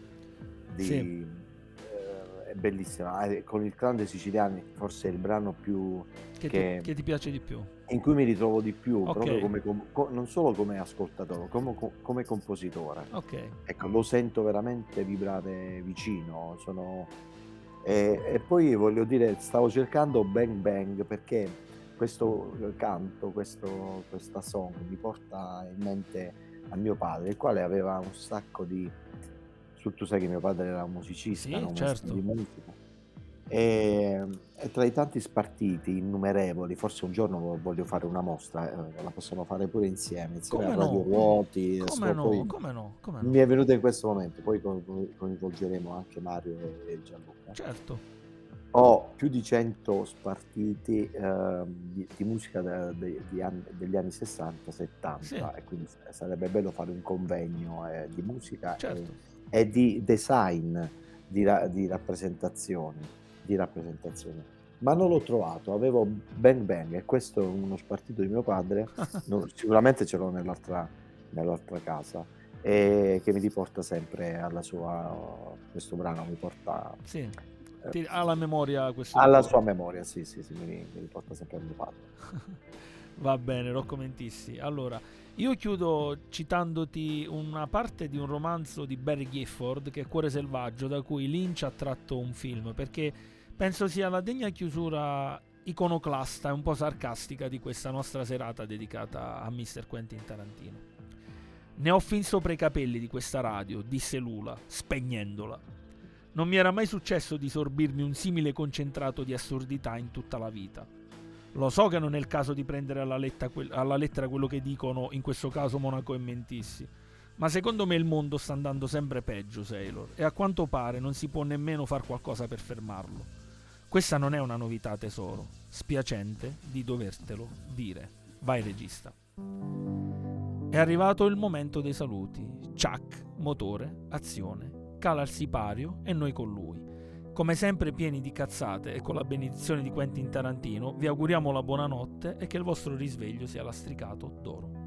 di, Sì. È bellissima. Eh, Con il clan dei siciliani, forse è il brano più Che, che- ti, che ti piace di più? in cui mi ritrovo di più, Ok. proprio come, com- co- non solo come ascoltatore, come, co- come compositore. Ok. Ecco, lo sento veramente vibrare vicino. Sono... E, e poi voglio dire, stavo cercando Bang Bang perché questo canto, questo, questa song mi porta in mente a mio padre, il quale aveva un sacco di... su- Tu sai che mio padre era un musicista, Sì, certo. di musica. E, e tra i tanti spartiti innumerevoli, forse un giorno vo- voglio fare una mostra, eh, la possiamo fare pure insieme, insieme Come a Radio no? Ruoti. Come no? poi- Come no? Come no? mi è venuto in questo momento, poi co- co- coinvolgeremo anche Mario e, Gianluca. Certo. Ho più di 100 spartiti ehm, di, di musica da- de- di anni- degli anni 60-70 Sì. e quindi sarebbe bello fare un convegno eh, di musica Certo. e, di design di, ra- di rappresentazioni, di rappresentazioni. Ma non l'ho trovato, avevo Bang Bang e questo è uno spartito di mio padre, non- sicuramente ce l'ho nell'altra, nell'altra casa e che mi riporta sempre alla sua questo brano mi porta Sì. Ti- ha la memoria questo alla sua memoria sì sì, sì mi, mi riporta sempre a mio padre Va bene, Rocco Mentissi. Allora, io chiudo citandoti una parte di un romanzo di Barry Gifford che è Cuore selvaggio, da cui Lynch ha tratto un film, perché penso sia la degna chiusura iconoclasta e un po' sarcastica di questa nostra serata dedicata a Mr. Quentin Tarantino. Ne ho fin sopra i capelli di questa radio, disse Lula, spegnendola. Non mi era mai successo di sorbirmi un simile concentrato di assurdità in tutta la vita. Lo so che non è il caso di prendere alla, letta alla lettera quello che dicono, in questo caso Monaco e Mentissi. Ma secondo me il mondo sta andando sempre peggio, Sailor, e a quanto pare non si può nemmeno far qualcosa per fermarlo. Questa non è una novità, tesoro. Spiacente di dovertelo dire. Vai, regista. È arrivato il momento dei saluti. Chuck, motore, azione. Cala il sipario e noi con lui. Come sempre pieni di cazzate e con la benedizione di Quentin Tarantino, vi auguriamo la buonanotte e che il vostro risveglio sia lastricato d'oro.